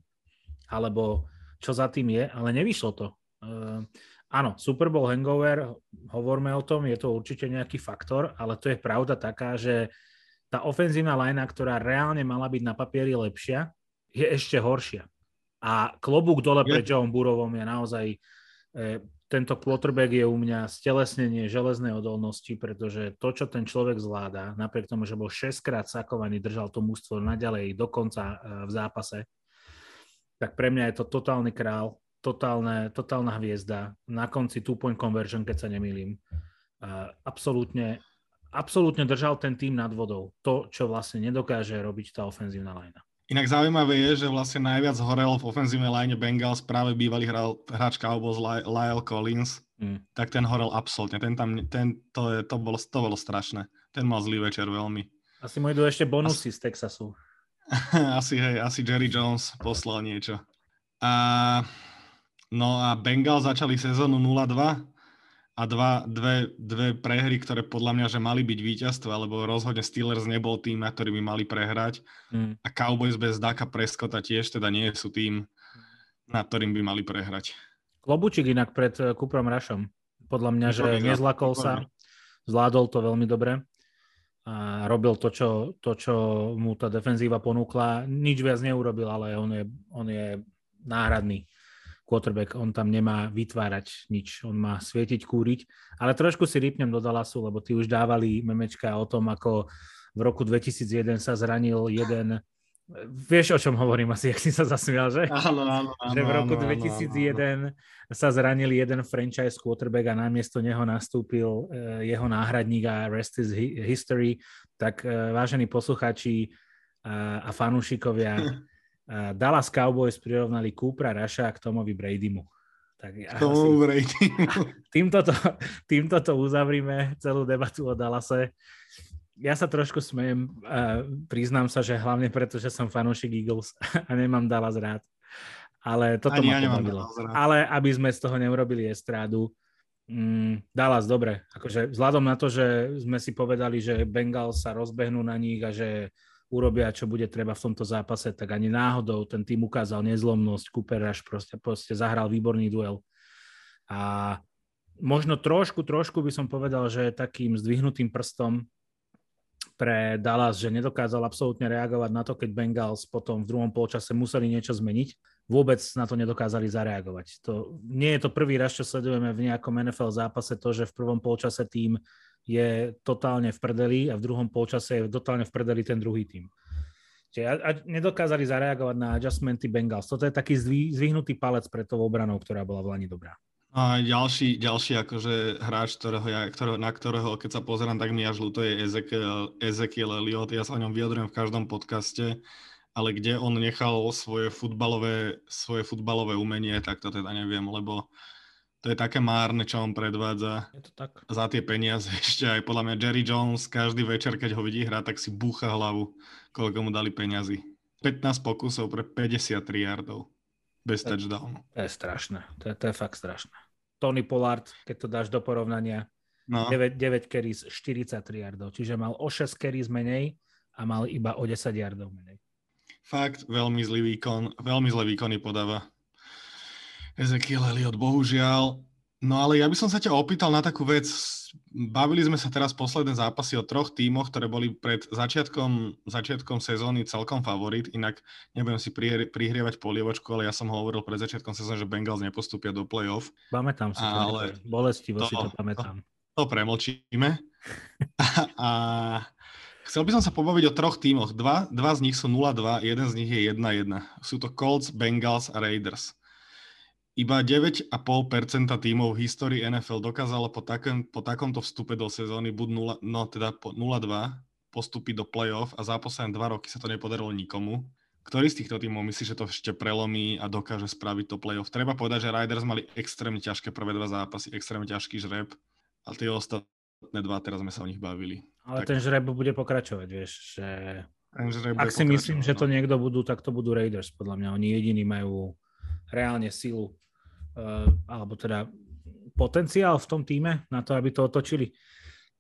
alebo čo za tým je, ale nevyšlo to. Uh, áno, Super Bowl hangover, hovorme o tom, je to určite nejaký faktor, ale to je pravda taká, že tá ofenzívna linea, ktorá reálne mala byť na papieri lepšia, je ešte horšia. A klobúk dole pre Joe Burovom je naozaj e, tento quarterback je u mňa stelesnenie železnej odolnosti, pretože to, čo ten človek zvláda, napriek tomu, že bol 6 krát sakovaný, držal to mústvo naďalej dokonca e, v zápase, tak pre mňa je to totálny král, totálne, totálna hviezda. Na konci two-point conversion, keď sa nemýlim. Absolútne, absolútne držal ten tým nad vodou. To, čo vlastne nedokáže robiť tá ofenzívna lajna. Inak zaujímavé je, že vlastne najviac horel v ofenzívnej line Bengals práve bývalý hral, hráč Cowboys Lyle Collins. Mm. Tak ten horel absolútne. Ten tam, ten, to, je, to, bolo, to bolo strašné. Ten mal zlý večer veľmi. Asi mu idú ešte bonusy As... z Texasu. asi, hej, asi Jerry Jones poslal niečo. A, no a Bengals začali sezónu 0-2 a dva, dve, dve prehry, ktoré podľa mňa, že mali byť víťazstva, lebo rozhodne Steelers nebol tým, na ktorý by mali prehrať mm. a Cowboys bez Daka Prescotta tiež teda nie sú tým, na ktorým by mali prehrať. Klobučík inak pred eh, Kuprom Rašom. Podľa mňa, že nezlakol sa, zvládol to veľmi dobre a robil to čo, to, čo mu tá defenzíva ponúkla. Nič viac neurobil, ale on je, on je náhradný quarterback, on tam nemá vytvárať nič, on má svietiť, kúriť. Ale trošku si rýpnem do Dallasu, lebo tí už dávali memečka o tom, ako v roku 2001 sa zranil jeden Vieš, o čom hovorím asi, ak si sa zasmial, že? Áno, áno, áno. Že v roku 2001 áno, áno. sa zranil jeden franchise quarterback a namiesto neho nastúpil eh, jeho náhradník a rest is history. Tak eh, vážení posluchači a, a fanúšikovia, Dallas Cowboys prirovnali Coopera Raša k Tomovi Bradymu. Tak ja Tomu. Týmto to, týmto to uzavrime, celú debatu o Dallase. Ja sa trošku smejem, uh, priznám sa, že hlavne preto, že som fanúšik Eagles a nemám Dallas rád. Ale toto Ani ma ja. Ale aby sme z toho neurobili estrádu, mm, Dallas, dobre. Akože vzhľadom na to, že sme si povedali, že Bengals sa rozbehnú na nich a že urobia, čo bude treba v tomto zápase, tak ani náhodou ten tým ukázal nezlomnosť. Cooper Rush proste, proste zahral výborný duel. A možno trošku, trošku by som povedal, že takým zdvihnutým prstom pre Dallas, že nedokázal absolútne reagovať na to, keď Bengals potom v druhom polčase museli niečo zmeniť. Vôbec na to nedokázali zareagovať. To, nie je to prvý raz, čo sledujeme v nejakom NFL zápase, to, že v prvom polčase tým je totálne v prdeli a v druhom polčase je totálne v prdeli ten druhý tým. Čiže a, a nedokázali zareagovať na adjustmenty Bengals. Toto je taký zvý, zvyhnutý palec pre tou obranou, ktorá bola v Lani dobrá. A ďalší, ďalší akože hráč, ktorého ja, ktorého, na ktorého, keď sa pozerám, tak mi až ľúto je Ezekiel, Ezekiel Elliot. Ja sa o ňom vyjadrujem v každom podcaste, ale kde on nechal svoje futbalové, svoje futbalové umenie, tak to teda neviem, lebo to je také márne, čo on predvádza je to tak. za tie peniaze. Ešte aj podľa mňa Jerry Jones každý večer, keď ho vidí hrať, tak si búcha hlavu, koľko mu dali peniazy. 15 pokusov pre 53 yardov. Bez touchdownu. To je strašné. To je, to je fakt strašné. Tony Pollard, keď to dáš do porovnania, no. 9, 9 carries, 43 yardov. Čiže mal o 6 carries menej a mal iba o 10 yardov menej. Fakt, veľmi zlý výkon. Veľmi zlé výkony podáva. Ezekiel Elliot, bohužiaľ. No ale ja by som sa ťa opýtal na takú vec. Bavili sme sa teraz posledné zápasy o troch tímoch, ktoré boli pred začiatkom, začiatkom sezóny celkom favorit. Inak nebudem si prihrievať polievočku, ale ja som hovoril pred začiatkom sezóny, že Bengals nepostúpia do play-off. Pamätám si ale to. Bolestivo to, si to pamätám. To, to premlčíme. a, a Chcel by som sa pobaviť o troch tímoch. Dva, dva z nich sú 0-2, jeden z nich je 1-1. Sú to Colts, Bengals a Raiders. Iba 9,5% tímov v histórii NFL dokázalo po, takém, po takomto vstupe do sezóny buď 0, no teda po 0-2 postúpiť do playoff a za posledné dva roky sa to nepodarilo nikomu. Ktorý z týchto tímov myslíš, že to ešte prelomí a dokáže spraviť to playoff? Treba povedať, že Riders mali extrémne ťažké prvé dva zápasy, extrémne ťažký žreb a tie ostatné dva, teraz sme sa o nich bavili. Ale tak... ten žreb bude pokračovať, vieš, že ten žreb ak si myslím, že to no. niekto budú, tak to budú Raiders, podľa mňa. Oni jediní majú reálne silu, uh, alebo teda potenciál v tom týme na to, aby to otočili.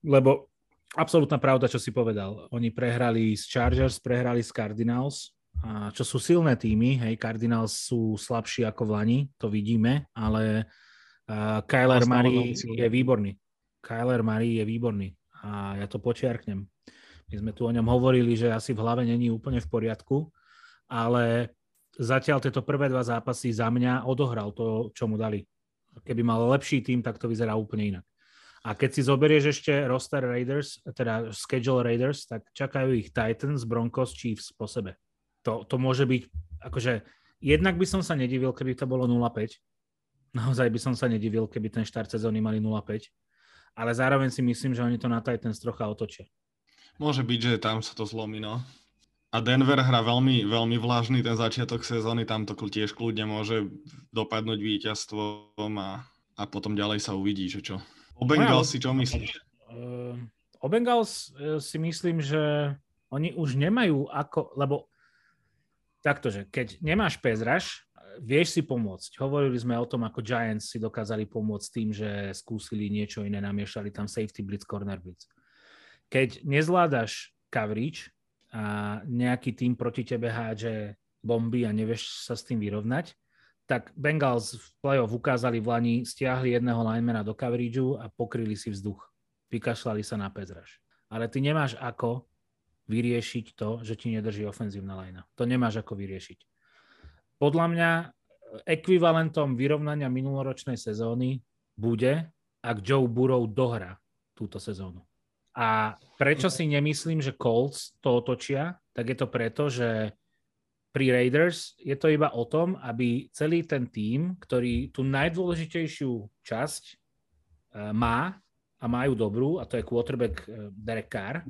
Lebo absolútna pravda, čo si povedal. Oni prehrali s Chargers, prehrali s Cardinals, a čo sú silné týmy, hej, Cardinals sú slabší ako v Lani, to vidíme, ale uh, Kyler Murray je výborný. Kyler Murray je výborný a ja to počiarknem. My sme tu o ňom hovorili, že asi v hlave není úplne v poriadku, ale zatiaľ tieto prvé dva zápasy za mňa odohral to, čo mu dali. Keby mal lepší tým, tak to vyzerá úplne inak. A keď si zoberieš ešte roster Raiders, teda schedule Raiders, tak čakajú ich Titans, Broncos, Chiefs po sebe to, to môže byť, akože jednak by som sa nedivil, keby to bolo 0-5. Naozaj by som sa nedivil, keby ten štart sezóny mali 0-5. Ale zároveň si myslím, že oni to na Titans trocha otočia. Môže byť, že tam sa to zlomí, no. A Denver hrá veľmi, veľmi vlažný ten začiatok sezóny, tam to tiež kľudne môže dopadnúť víťazstvom a, a potom ďalej sa uvidí, že čo. O Bengals si čo myslíš? Uh, o Bengals uh, si myslím, že oni už nemajú ako, lebo taktože, keď nemáš pezraž, vieš si pomôcť. Hovorili sme o tom, ako Giants si dokázali pomôcť tým, že skúsili niečo iné, namiešali tam safety blitz, corner blitz. Keď nezvládaš coverage a nejaký tým proti tebe hádže bomby a nevieš sa s tým vyrovnať, tak Bengals v playoff ukázali v Lani, stiahli jedného linemana do coverageu a pokryli si vzduch. Vykašľali sa na pezraž. Ale ty nemáš ako vyriešiť to, že ti nedrží ofenzívna lajna. To nemáš ako vyriešiť. Podľa mňa ekvivalentom vyrovnania minuloročnej sezóny bude, ak Joe Burrow dohrá túto sezónu. A prečo si nemyslím, že Colts to otočia, tak je to preto, že pri Raiders je to iba o tom, aby celý ten tím, ktorý tú najdôležitejšiu časť eh, má a majú dobrú, a to je quarterback eh, Derek Carr,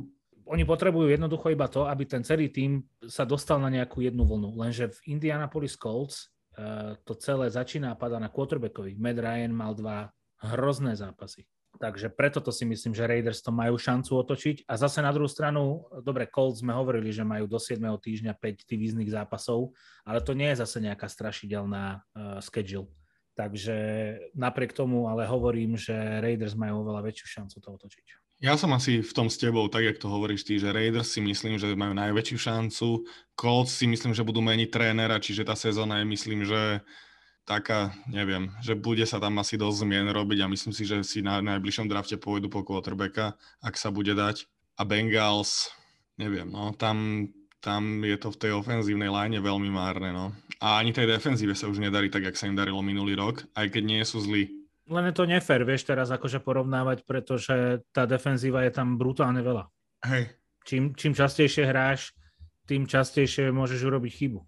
oni potrebujú jednoducho iba to, aby ten celý tým sa dostal na nejakú jednu vlnu. Lenže v Indianapolis Colts uh, to celé začína a pada na quarterbackovi. Matt Ryan mal dva hrozné zápasy. Takže preto to si myslím, že Raiders to majú šancu otočiť. A zase na druhú stranu, dobre, Colts sme hovorili, že majú do 7. týždňa 5 divíznych zápasov, ale to nie je zase nejaká strašidelná uh, schedule. Takže napriek tomu ale hovorím, že Raiders majú oveľa väčšiu šancu to otočiť. Ja som asi v tom s tebou, tak jak to hovoríš ty, že Raiders si myslím, že majú najväčšiu šancu. Colts si myslím, že budú meniť trénera, čiže tá sezóna je myslím, že taká, neviem, že bude sa tam asi dosť zmien robiť a myslím si, že si na najbližšom drafte pôjdu po quarterbacka, ak sa bude dať. A Bengals, neviem, no tam, tam je to v tej ofenzívnej line veľmi márne, no. A ani tej defenzíve sa už nedarí tak, jak sa im darilo minulý rok, aj keď nie sú zlí len je to nefér, vieš, teraz akože porovnávať, pretože tá defenzíva je tam brutálne veľa. Hej. Čím, čím častejšie hráš, tým častejšie môžeš urobiť chybu.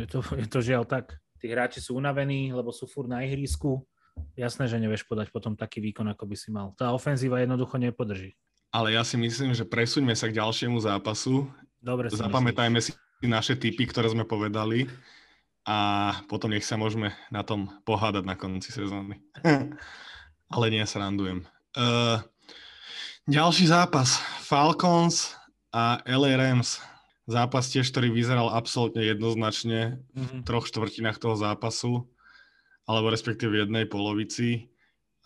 Je to, je to žiaľ tak. Tí hráči sú unavení, lebo sú fur na ihrisku. Jasné, že nevieš podať potom taký výkon, ako by si mal. Tá ofenzíva jednoducho nepodrží. Ale ja si myslím, že presuňme sa k ďalšiemu zápasu. Dobre Zapamätajme si naše typy, ktoré sme povedali a potom nech sa môžeme na tom pohádať na konci sezóny. Ale nie, srandujem. Uh, ďalší zápas. Falcons a LA Rams. Zápas tiež, ktorý vyzeral absolútne jednoznačne mm-hmm. v troch štvrtinách toho zápasu, alebo respektíve v jednej polovici.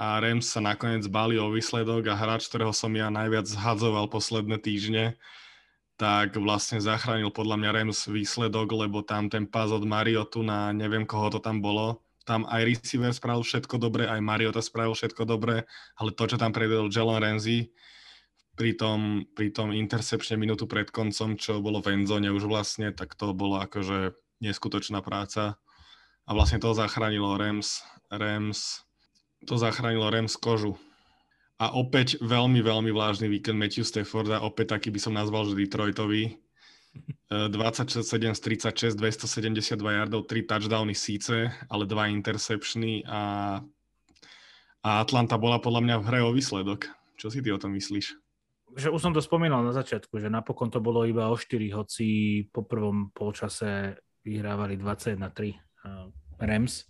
A Rams sa nakoniec bali o výsledok a hráč, ktorého som ja najviac zhadzoval posledné týždne, tak vlastne zachránil podľa mňa Rams výsledok, lebo tam ten pás od Mariotu na neviem koho to tam bolo, tam aj receiver spravil všetko dobre, aj Mariota spravil všetko dobre, ale to, čo tam predvedol Jalen Ramsey pri tom, pri tom intercepčne minútu pred koncom, čo bolo v endzone už vlastne, tak to bolo akože neskutočná práca. A vlastne to zachránilo Rams, Rams, to zachránilo Rams kožu a opäť veľmi, veľmi vlážny víkend Matthew Stafforda, opäť taký by som nazval, že Detroitový. 27 z 36, 272 yardov, 3 touchdowny síce, ale 2 interceptiony a, a Atlanta bola podľa mňa v hre o výsledok. Čo si ty o tom myslíš? Že už som to spomínal na začiatku, že napokon to bolo iba o 4, hoci po prvom polčase vyhrávali 21-3 Rams.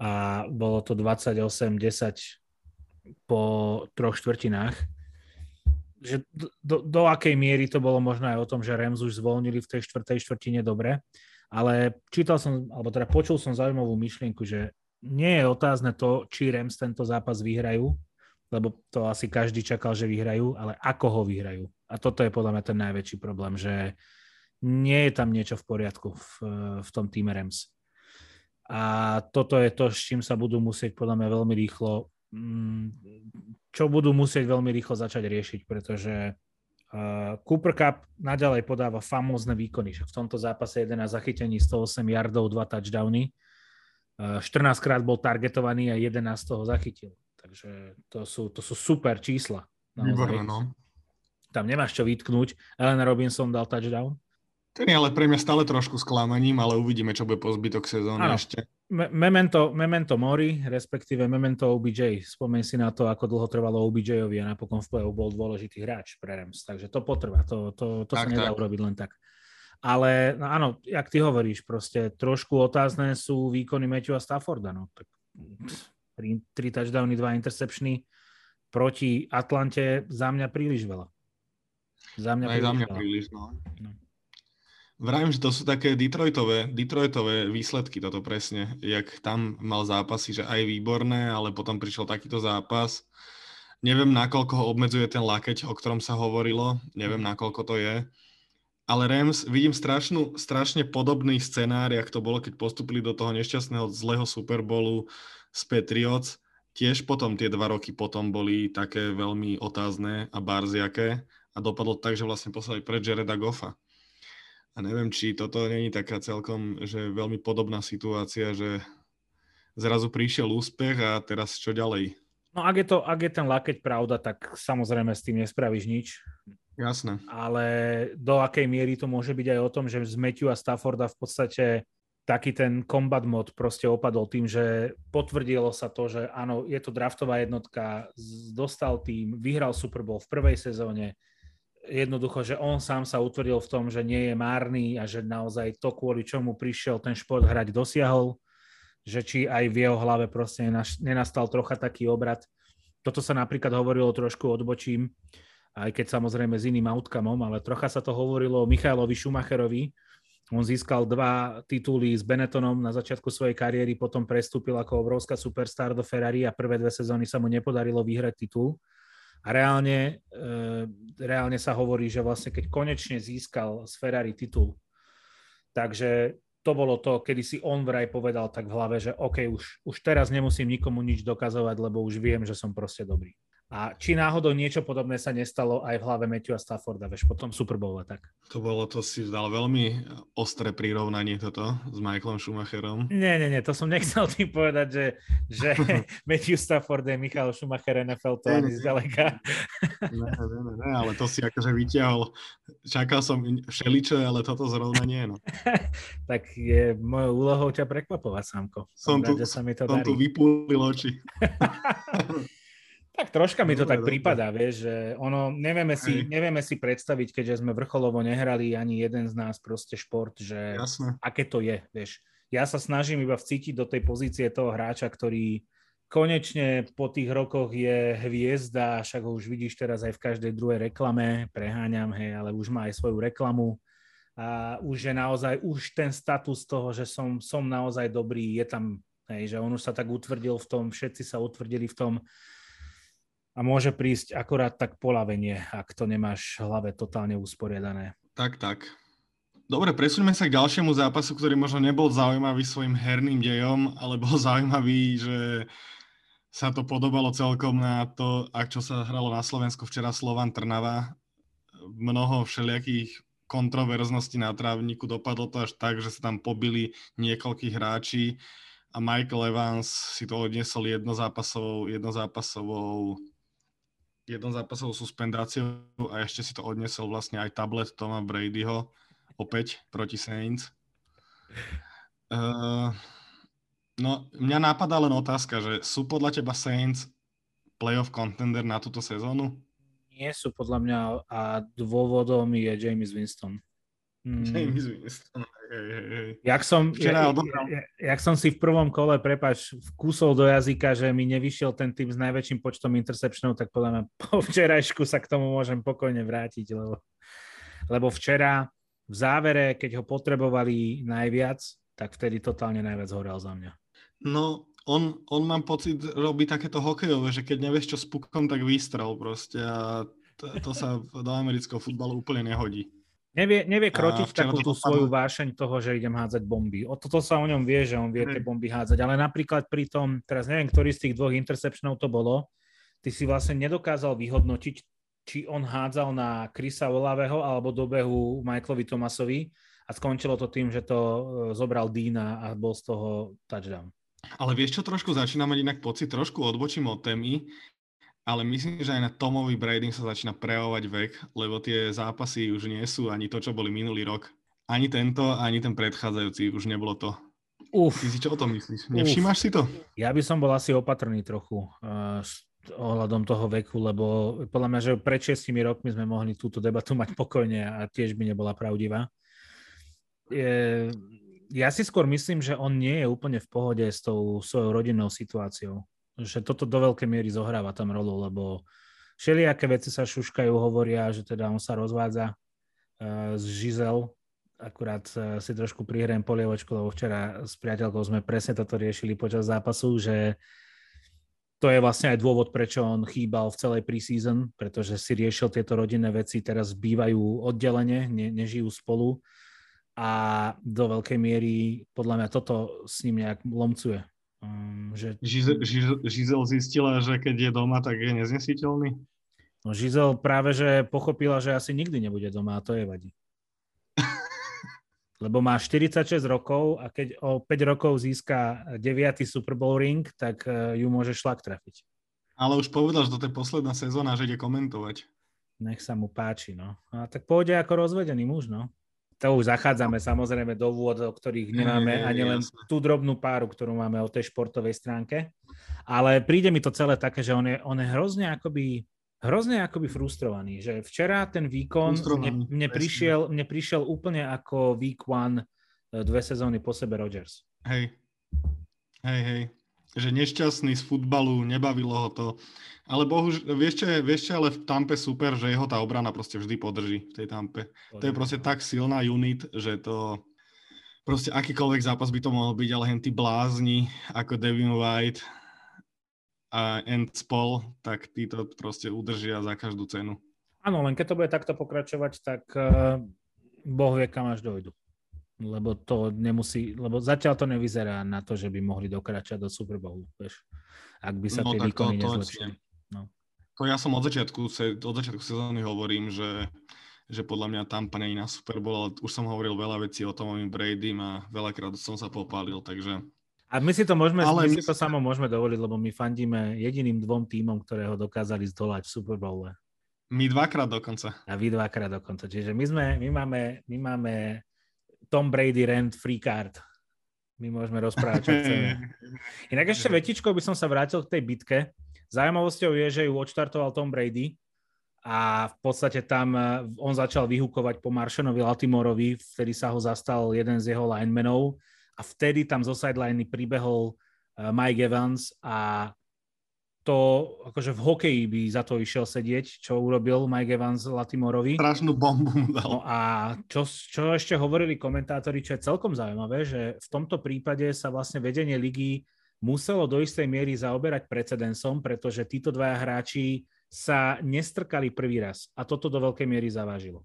A bolo to 28-10 po troch štvrtinách. Že do, do akej miery to bolo možno aj o tom, že Rams už zvolnili v tej štvrtej štvrtine dobre, ale čítal som, alebo teda počul som zaujímavú myšlienku, že nie je otázne to, či Rams tento zápas vyhrajú, lebo to asi každý čakal, že vyhrajú, ale ako ho vyhrajú. A toto je podľa mňa ten najväčší problém, že nie je tam niečo v poriadku v, v tom týme Rams. A toto je to, s čím sa budú musieť podľa mňa veľmi rýchlo, mm, čo budú musieť veľmi rýchlo začať riešiť, pretože uh, Cooper Cup naďalej podáva famózne výkony. V tomto zápase 11 zachytení, 108 yardov, 2 touchdowny. Uh, 14 krát bol targetovaný a 11 toho zachytil. Takže to sú, to sú super čísla. Výborné, no. Tam nemáš čo vytknúť. Ellen Robinson dal touchdown. Ten je ale pre mňa stále trošku sklamaním, ale uvidíme, čo bude po zbytok sezóny ano. ešte. Me- memento, memento Mori, respektíve Memento OBJ. Spomeň si na to, ako dlho trvalo OBJ-ovi a napokon v play bol dôležitý hráč pre Rams. Takže to potrvá, to, to, to tak, sa nedá tak. urobiť len tak. Ale no áno, jak ty hovoríš, proste trošku otázne sú výkony Matthewa Stafforda. No. Tak, tri, tri touchdowny, dva interceptiony proti Atlante za mňa príliš veľa. Za mňa, Aj príliš, za mňa veľa. príliš no. no. Vravím, že to sú také Detroitové, Detroitové výsledky, toto presne. Jak tam mal zápasy, že aj výborné, ale potom prišiel takýto zápas. Neviem, nakoľko ho obmedzuje ten lakeť, o ktorom sa hovorilo. Neviem, nakoľko to je. Ale Rams, vidím strašnú, strašne podobný scenár, jak to bolo, keď postupili do toho nešťastného zlého Superbowlu z Patriots. Tiež potom tie dva roky potom boli také veľmi otázne a barziaké a dopadlo tak, že vlastne poslali pre Jareda Goffa a neviem, či toto není taká celkom, že veľmi podobná situácia, že zrazu prišiel úspech a teraz čo ďalej? No ak je, to, ak je ten lakeť pravda, tak samozrejme s tým nespravíš nič. Jasné. Ale do akej miery to môže byť aj o tom, že z Matthew a Stafforda v podstate taký ten combat mod proste opadol tým, že potvrdilo sa to, že áno, je to draftová jednotka, dostal tým, vyhral Super Bowl v prvej sezóne, jednoducho, že on sám sa utvrdil v tom, že nie je márny a že naozaj to, kvôli čomu prišiel ten šport hrať, dosiahol, že či aj v jeho hlave proste nenastal trocha taký obrad. Toto sa napríklad hovorilo trošku odbočím, aj keď samozrejme s iným outcomeom, ale trocha sa to hovorilo o Michailovi Schumacherovi. On získal dva tituly s Benettonom na začiatku svojej kariéry, potom prestúpil ako obrovská superstar do Ferrari a prvé dve sezóny sa mu nepodarilo vyhrať titul a reálne, e, reálne sa hovorí, že vlastne keď konečne získal z Ferrari titul, takže to bolo to, kedy si on vraj povedal tak v hlave, že OK, už, už teraz nemusím nikomu nič dokazovať, lebo už viem, že som proste dobrý. A či náhodou niečo podobné sa nestalo aj v hlave Matthewa Stafforda, veš, potom Super Bowl tak. To bolo, to si dal veľmi ostré prirovnanie toto s Michaelom Schumacherom. Nie, nie, nie, to som nechcel tým povedať, že, že Matthew Stafford je Michael Schumacher NFL, to ani zďaleka. ne, ne, ne, ne, ale to si akože vyťahol. Čakal som všeličo, ale toto zrovna nie. No. tak je mojou úlohou ťa prekvapovať, Samko. Som, tu, sa mi to som tu vypúlil oči. Tak troška mi to dobre, tak dobre. prípada, vieš, že ono, nevieme si, nevieme si predstaviť, keďže sme vrcholovo nehrali ani jeden z nás proste šport, že Jasne. aké to je, vieš. Ja sa snažím iba vcítiť do tej pozície toho hráča, ktorý konečne po tých rokoch je hviezda, však ho už vidíš teraz aj v každej druhej reklame, preháňam, hej, ale už má aj svoju reklamu a už je naozaj, už ten status toho, že som, som naozaj dobrý, je tam, hej, že on už sa tak utvrdil v tom, všetci sa utvrdili v tom, a môže prísť akorát tak polavenie, ak to nemáš v hlave totálne usporiadané. Tak, tak. Dobre, presuňme sa k ďalšiemu zápasu, ktorý možno nebol zaujímavý svojim herným dejom, ale bol zaujímavý, že sa to podobalo celkom na to, ak čo sa hralo na Slovensku včera Slovan Trnava. Mnoho všelijakých kontroverzností na trávniku. Dopadlo to až tak, že sa tam pobili niekoľkých hráči a Michael Evans si to odniesol jednozápasovou, jednozápasovou jednozápasovou suspendáciou a ešte si to odnesol vlastne aj tablet Toma Bradyho opäť proti Saints. Uh, no, mňa napadá len otázka, že sú podľa teba Saints playoff contender na túto sezónu? Nie sú podľa mňa a dôvodom je James Winston. Mm. James Winston. Hej. Jak, som, ja, ja, jak som si v prvom kole, prepač, vkusol do jazyka, že mi nevyšiel ten typ s najväčším počtom interceptionov, tak podľa mňa po včerajšku sa k tomu môžem pokojne vrátiť, lebo, lebo včera v závere, keď ho potrebovali najviac, tak vtedy totálne najviac horel za mňa. No, on, on mám pocit, robí takéto hokejové, že keď nevieš čo s pukom, tak výstrel proste a to, to sa do amerického futbalu úplne nehodí. Nevie, nevie krotiť takú tú svoju vášeň toho, že idem hádzať bomby. O toto sa o ňom vie, že on vie tie bomby hádzať. Ale napríklad pri tom, teraz neviem, ktorý z tých dvoch interceptionov to bolo, ty si vlastne nedokázal vyhodnotiť, či on hádzal na Krisa Olaveho alebo do behu Michaelovi Tomasovi a skončilo to tým, že to e, zobral Dina a bol z toho touchdown. Ale vieš čo, trošku začína mať inak pocit, trošku odbočím od témy ale myslím, že aj na Tomovi Brady sa začína prejavovať vek, lebo tie zápasy už nie sú ani to, čo boli minulý rok. Ani tento, ani ten predchádzajúci už nebolo to. Uf. Ty si čo o tom myslíš? Nevšímaš Uf. si to? Ja by som bol asi opatrný trochu uh, ohľadom toho veku, lebo podľa mňa, že pred 6 rokmi sme mohli túto debatu mať pokojne a tiež by nebola pravdivá. Je, ja si skôr myslím, že on nie je úplne v pohode s tou svojou rodinnou situáciou že toto do veľkej miery zohráva tam rolu, lebo všelijaké veci sa šuškajú, hovoria, že teda on sa rozvádza z Žizel, akurát uh, si trošku prihrajem polievočku, lebo včera s priateľkou sme presne toto riešili počas zápasu, že to je vlastne aj dôvod, prečo on chýbal v celej preseason, pretože si riešil tieto rodinné veci, teraz bývajú oddelenie, ne, nežijú spolu a do veľkej miery podľa mňa toto s ním nejak lomcuje. Um, že... Žizel, Žizel zistila, že keď je doma, tak je neznesiteľný? No Žizel práve, že pochopila, že asi nikdy nebude doma a to je vadí. Lebo má 46 rokov a keď o 5 rokov získa 9. Super Bowl ring, tak e, ju môže šlak trafiť. Ale už povedal, že to je posledná sezóna, že ide komentovať. Nech sa mu páči, no. A tak pôjde ako rozvedený muž, no to už zachádzame samozrejme do vôd, o ktorých nemáme ani len tú drobnú páru, ktorú máme o tej športovej stránke. Ale príde mi to celé také, že on je, on je hrozne akoby hrozne akoby frustrovaný, že včera ten výkon mne, mne, prišiel, mne prišiel úplne ako week one e, dve sezóny po sebe Rodgers. Hej, hej, hej. Že nešťastný z futbalu, nebavilo ho to. Ale bohužiaľ, vieš čo, je, vieš čo, ale v Tampe super, že jeho tá obrana proste vždy podrží v tej Tampe. To je proste tak silná unit, že to proste akýkoľvek zápas by to mohol byť, ale hen tí blázni ako Devin White a Endspol, tak tí to proste udržia za každú cenu. Áno, len keď to bude takto pokračovať, tak uh, Boh vie, kam až dojdu. Lebo to nemusí, lebo zatiaľ to nevyzerá na to, že by mohli dokračať do Super Bowlu, vieš. Ak by sa no, tie výkony nezlepšili. No. To ja som od začiatku, od začiatku sezóny hovorím, že, že podľa mňa tam nie na Super Bowl, ale už som hovoril veľa vecí o Tomovi Brady a veľakrát som sa popálil, takže... A my si to môžeme, ale my si to samo môžeme dovoliť, lebo my fandíme jediným dvom týmom, ktoré ho dokázali zdolať v Super Bowle. My dvakrát dokonca. A vy dvakrát dokonca. Čiže my, sme, my, máme, my máme Tom Brady rent free card. My môžeme rozprávať, čo chceme. Inak ešte vetičkou by som sa vrátil k tej bitke. Zajímavosťou je, že ju odštartoval Tom Brady a v podstate tam eh, on začal vyhúkovať po Maršanovi Latimorovi, vtedy sa ho zastal jeden z jeho linemenov a vtedy tam zo sideliny pribehol eh, Mike Evans a to akože v hokeji by za to išiel sedieť, čo urobil Mike Evans Latimorovi. Strašnú bombu mu dal. No a čo, čo ešte hovorili komentátori, čo je celkom zaujímavé, že v tomto prípade sa vlastne vedenie ligy muselo do istej miery zaoberať precedensom, pretože títo dvaja hráči sa nestrkali prvý raz a toto do veľkej miery zavážilo.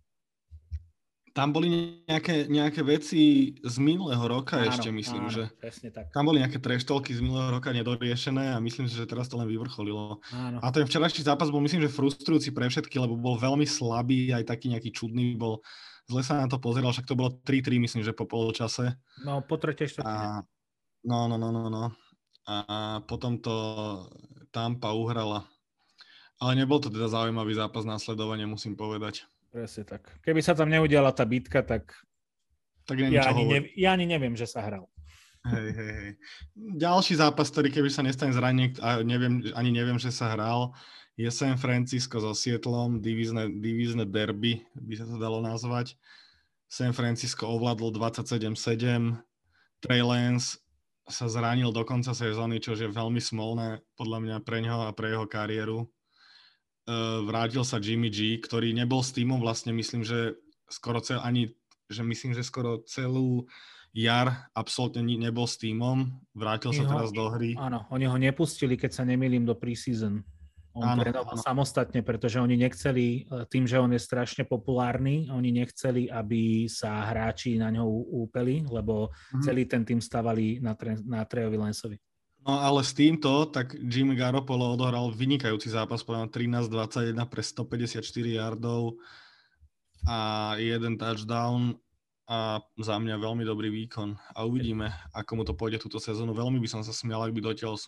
Tam boli nejaké, nejaké veci z minulého roka áno, ešte, myslím, áno, že tak. tam boli nejaké treštolky z minulého roka nedoriešené a myslím si, že teraz to len vyvrcholilo. Áno. A ten včerajší zápas bol, myslím, že frustrujúci pre všetky, lebo bol veľmi slabý, aj taký nejaký čudný bol. Zle sa na to pozeral, však to bolo 3-3, myslím, že po polčase. No, po tretej štvrtine. No, no, no, no, no a potom to Tampa uhrala. Ale nebol to teda zaujímavý zápas následovania, musím povedať. Presne tak. Keby sa tam neudiala tá bitka, tak, tak ja, ani ne, ja ani neviem, že sa hral. Hej, hej, hej. Ďalší zápas, ktorý keby sa nestane zranenie, a neviem, ani neviem, že sa hral, je San Francisco so Sietlom, divízne, divízne derby, by sa to dalo nazvať. San Francisco ovládol 27-7, Trey Lance sa zranil do konca sezóny, čo je veľmi smolné podľa mňa pre neho a pre jeho kariéru. Uh, vrátil sa Jimmy G, ktorý nebol s týmom vlastne, myslím, že skoro cel, ani, že myslím, že skoro celú jar absolútne nebol s týmom, vrátil sa ho, teraz do hry. Áno, oni ho nepustili, keď sa nemýlim, do preseason. On áno, trénoval áno. samostatne, pretože oni nechceli, e, tým, že on je strašne populárny, oni nechceli, aby sa hráči na ňo úpeli, lebo mm-hmm. celý ten tým stavali na, tre, na Trejovi Lensovi. No ale s týmto, tak Jimmy Garoppolo odohral vynikajúci zápas, povedal 13-21 pre 154 yardov a jeden touchdown a za mňa veľmi dobrý výkon a uvidíme, ako mu to pôjde túto sezónu. Veľmi by som sa smial, ak by dotiaľ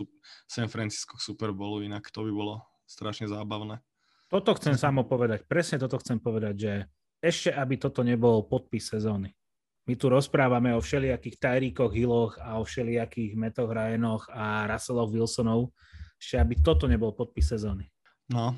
San Francisco k Super Bowlu, inak to by bolo strašne zábavné. Toto chcem samo povedať, presne toto chcem povedať, že ešte aby toto nebol podpis sezóny. My tu rozprávame o všelijakých Tyreekoch Hilloch a o všelijakých Metoch Ryanoch a Russelloch Wilsonov, ešte aby toto nebol podpis sezóny. No,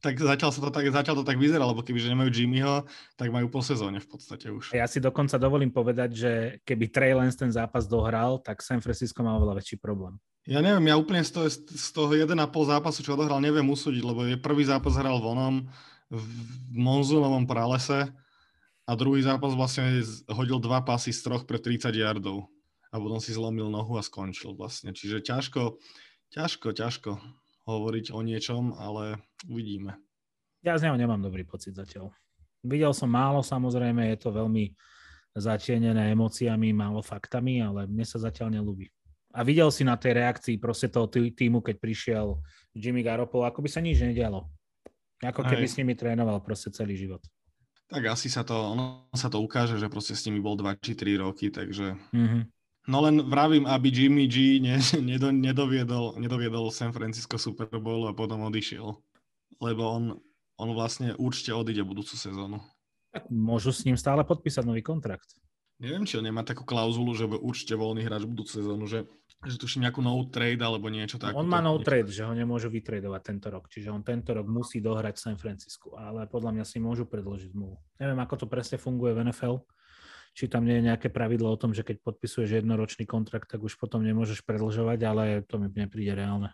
tak zatiaľ, sa to tak, zatiaľ to tak vyzerá, lebo kebyže nemajú Jimmyho, tak majú po sezóne v podstate už. Ja si dokonca dovolím povedať, že keby Trey Lance ten zápas dohral, tak San Francisco má oveľa väčší problém. Ja neviem, ja úplne z toho, z toho 1,5 zápasu, čo odohral, neviem usúdiť, lebo je prvý zápas hral vonom v monzunovom pralese a druhý zápas vlastne hodil dva pasy z troch pre 30 yardov a potom si zlomil nohu a skončil vlastne. Čiže ťažko, ťažko, ťažko hovoriť o niečom, ale uvidíme. Ja z neho nemám dobrý pocit zatiaľ. Videl som málo, samozrejme, je to veľmi zatienené emóciami, málo faktami, ale mne sa zatiaľ nelúbi. A videl si na tej reakcii proste toho týmu, keď prišiel Jimmy Garoppolo, ako by sa nič nedialo. Ako keby Aj. s nimi trénoval proste celý život. Tak asi sa to, ono sa to ukáže, že proste s nimi bol 2 či 3 roky, takže mm-hmm. No len vravím, aby Jimmy G ne, nedo, nedoviedol, nedoviedol San Francisco Super Bowl a potom odišiel. Lebo on, on vlastne určite odíde budúcu sezónu. Tak môžu s ním stále podpísať nový kontrakt. Neviem, či on nemá takú klauzulu, že bude určite voľný hráč budúcu sezónu, že, že tuším nejakú no trade alebo niečo také. On má no trade, že ho nemôžu vytredovať tento rok, čiže on tento rok musí dohrať San Francisco, ale podľa mňa si môžu predložiť zmluvu. Neviem, ako to presne funguje v NFL, či tam nie je nejaké pravidlo o tom, že keď podpisuješ jednoročný kontrakt, tak už potom nemôžeš predlžovať, ale to mi nepríde reálne.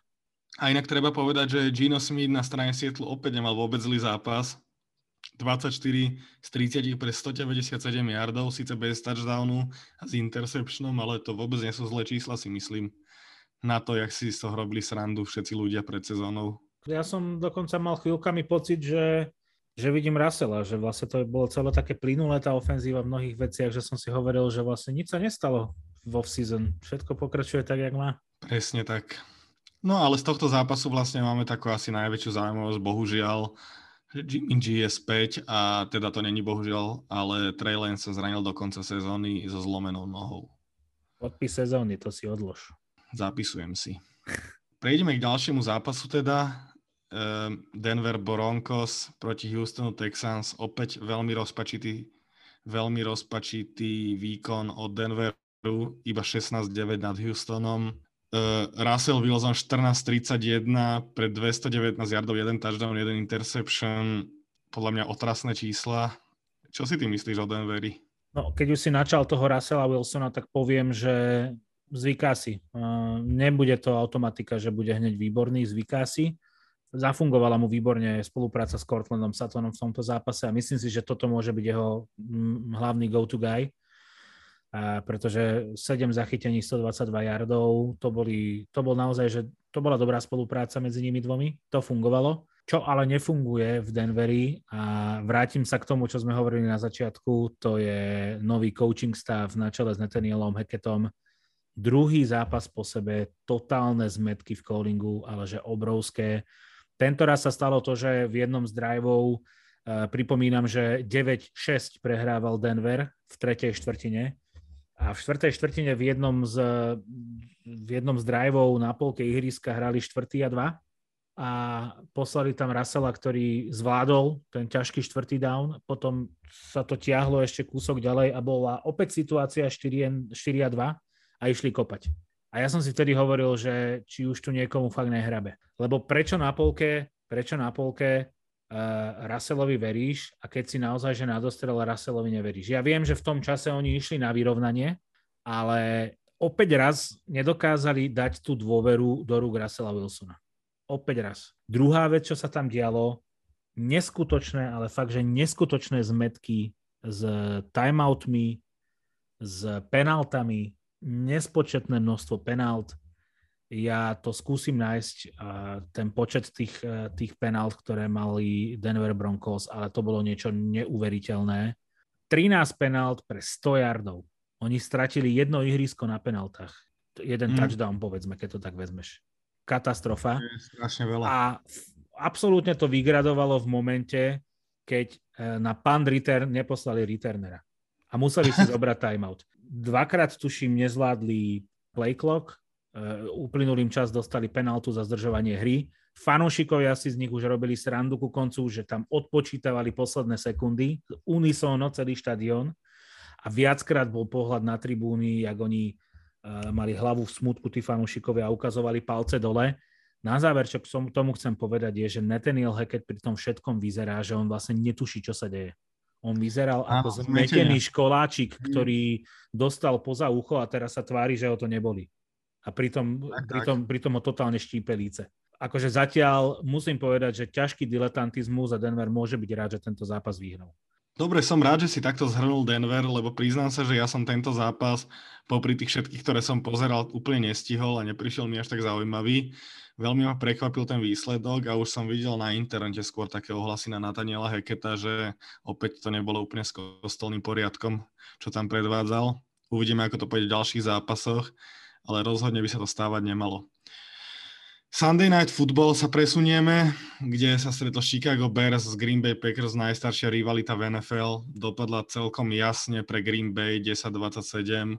A inak treba povedať, že Gino Smith na strane Sietlu opäť nemal vôbec zlý zápas. 24 z 30 pre 197 yardov, síce bez touchdownu a s interceptionom, ale to vôbec nie sú zlé čísla, si myslím. Na to, jak si z toho robili srandu všetci ľudia pred sezónou. Ja som dokonca mal chvíľkami pocit, že že vidím Russella, že vlastne to bolo celé také plynulé tá ofenzíva v mnohých veciach, že som si hovoril, že vlastne nič sa nestalo v off-season. Všetko pokračuje tak, jak má. Presne tak. No ale z tohto zápasu vlastne máme takú asi najväčšiu zaujímavosť, bohužiaľ, Jimmy G je späť a teda to není bohužiaľ, ale Trey Lance sa zranil do konca sezóny so zlomenou nohou. Podpis sezóny, to si odlož. Zapisujem si. Prejdeme k ďalšiemu zápasu teda. Ehm, Denver Broncos proti Houstonu Texans. Opäť veľmi rozpačitý, veľmi rozpačitý výkon od Denveru, iba 16-9 nad Houstonom. Uh, Russell Wilson 14-31 pre 219 yardov, jeden touchdown, jeden interception. Podľa mňa otrasné čísla. Čo si ty myslíš o Denveri? No, keď už si načal toho Russella Wilsona, tak poviem, že zvyká si. Uh, nebude to automatika, že bude hneď výborný, zvyká si zafungovala mu výborne spolupráca s Cortlandom Satonom v tomto zápase a myslím si, že toto môže byť jeho mm, hlavný go-to guy, pretože 7 zachytení, 122 yardov, to, boli, to bol naozaj, že to bola dobrá spolupráca medzi nimi dvomi, to fungovalo. Čo ale nefunguje v Denveri a vrátim sa k tomu, čo sme hovorili na začiatku, to je nový coaching stav na čele s Nathanielom Hackettom. Druhý zápas po sebe, totálne zmetky v callingu, ale že obrovské tento raz sa stalo to, že v jednom z driveov, uh, pripomínam, že 9-6 prehrával Denver v tretej štvrtine a v štvrtej štvrtine v jednom z, v jednom z driveov na polke ihriska hrali štvrtý a dva a poslali tam Russella, ktorý zvládol ten ťažký štvrtý down, potom sa to tiahlo ešte kúsok ďalej a bola opäť situácia 4, 4 a 2 a išli kopať. A ja som si vtedy hovoril, že či už tu niekomu fakt nehrabe. Lebo prečo na polke prečo na polke uh, Russellovi veríš a keď si naozaj, že na dostrel Russellovi neveríš. Ja viem, že v tom čase oni išli na vyrovnanie, ale opäť raz nedokázali dať tú dôveru do rúk Russella Wilsona. Opäť raz. Druhá vec, čo sa tam dialo, neskutočné, ale fakt, že neskutočné zmetky s timeoutmi, s penáltami, nespočetné množstvo penált. Ja to skúsim nájsť, ten počet tých, e, tých penált, ktoré mali Denver Broncos, ale to bolo niečo neuveriteľné. 13 penált pre 100 yardov. Oni stratili jedno ihrisko na penáltach. Jeden mm. touchdown, povedzme, keď to tak vezmeš. Katastrofa. Strašne veľa. A absolútne to vygradovalo v momente, keď e, na punt return neposlali returnera. A museli si zobrať timeout. Dvakrát, tuším, nezvládli play clock, uplynulým čas dostali penaltu za zdržovanie hry. Fanúšikovia si z nich už robili srandu ku koncu, že tam odpočítavali posledné sekundy, unisóno celý štadión a viackrát bol pohľad na tribúny, jak oni uh, mali hlavu v smutku, tí fanúšikovia ukazovali palce dole. Na záver, čo k tomu chcem povedať, je, že Nathaniel Hackett pri tom všetkom vyzerá, že on vlastne netuší, čo sa deje. On vyzeral Áno, ako zmetený školáčik, mm. ktorý dostal poza ucho a teraz sa tvári, že ho to neboli. A pritom, tak, pritom, tak. pritom ho totálne štípe líce. Akože zatiaľ musím povedať, že ťažký diletantizmus a Denver môže byť rád, že tento zápas vyhral. Dobre, som rád, že si takto zhrnul Denver, lebo priznám sa, že ja som tento zápas popri tých všetkých, ktoré som pozeral, úplne nestihol a neprišiel mi až tak zaujímavý. Veľmi ma prekvapil ten výsledok a už som videl na internete skôr také ohlasy na Nataniela Heketa, že opäť to nebolo úplne s kostolným poriadkom, čo tam predvádzal. Uvidíme, ako to pôjde v ďalších zápasoch, ale rozhodne by sa to stávať nemalo. Sunday Night Football sa presunieme, kde sa stretlo Chicago Bears z Green Bay Packers, najstaršia rivalita v NFL. Dopadla celkom jasne pre Green Bay 10-27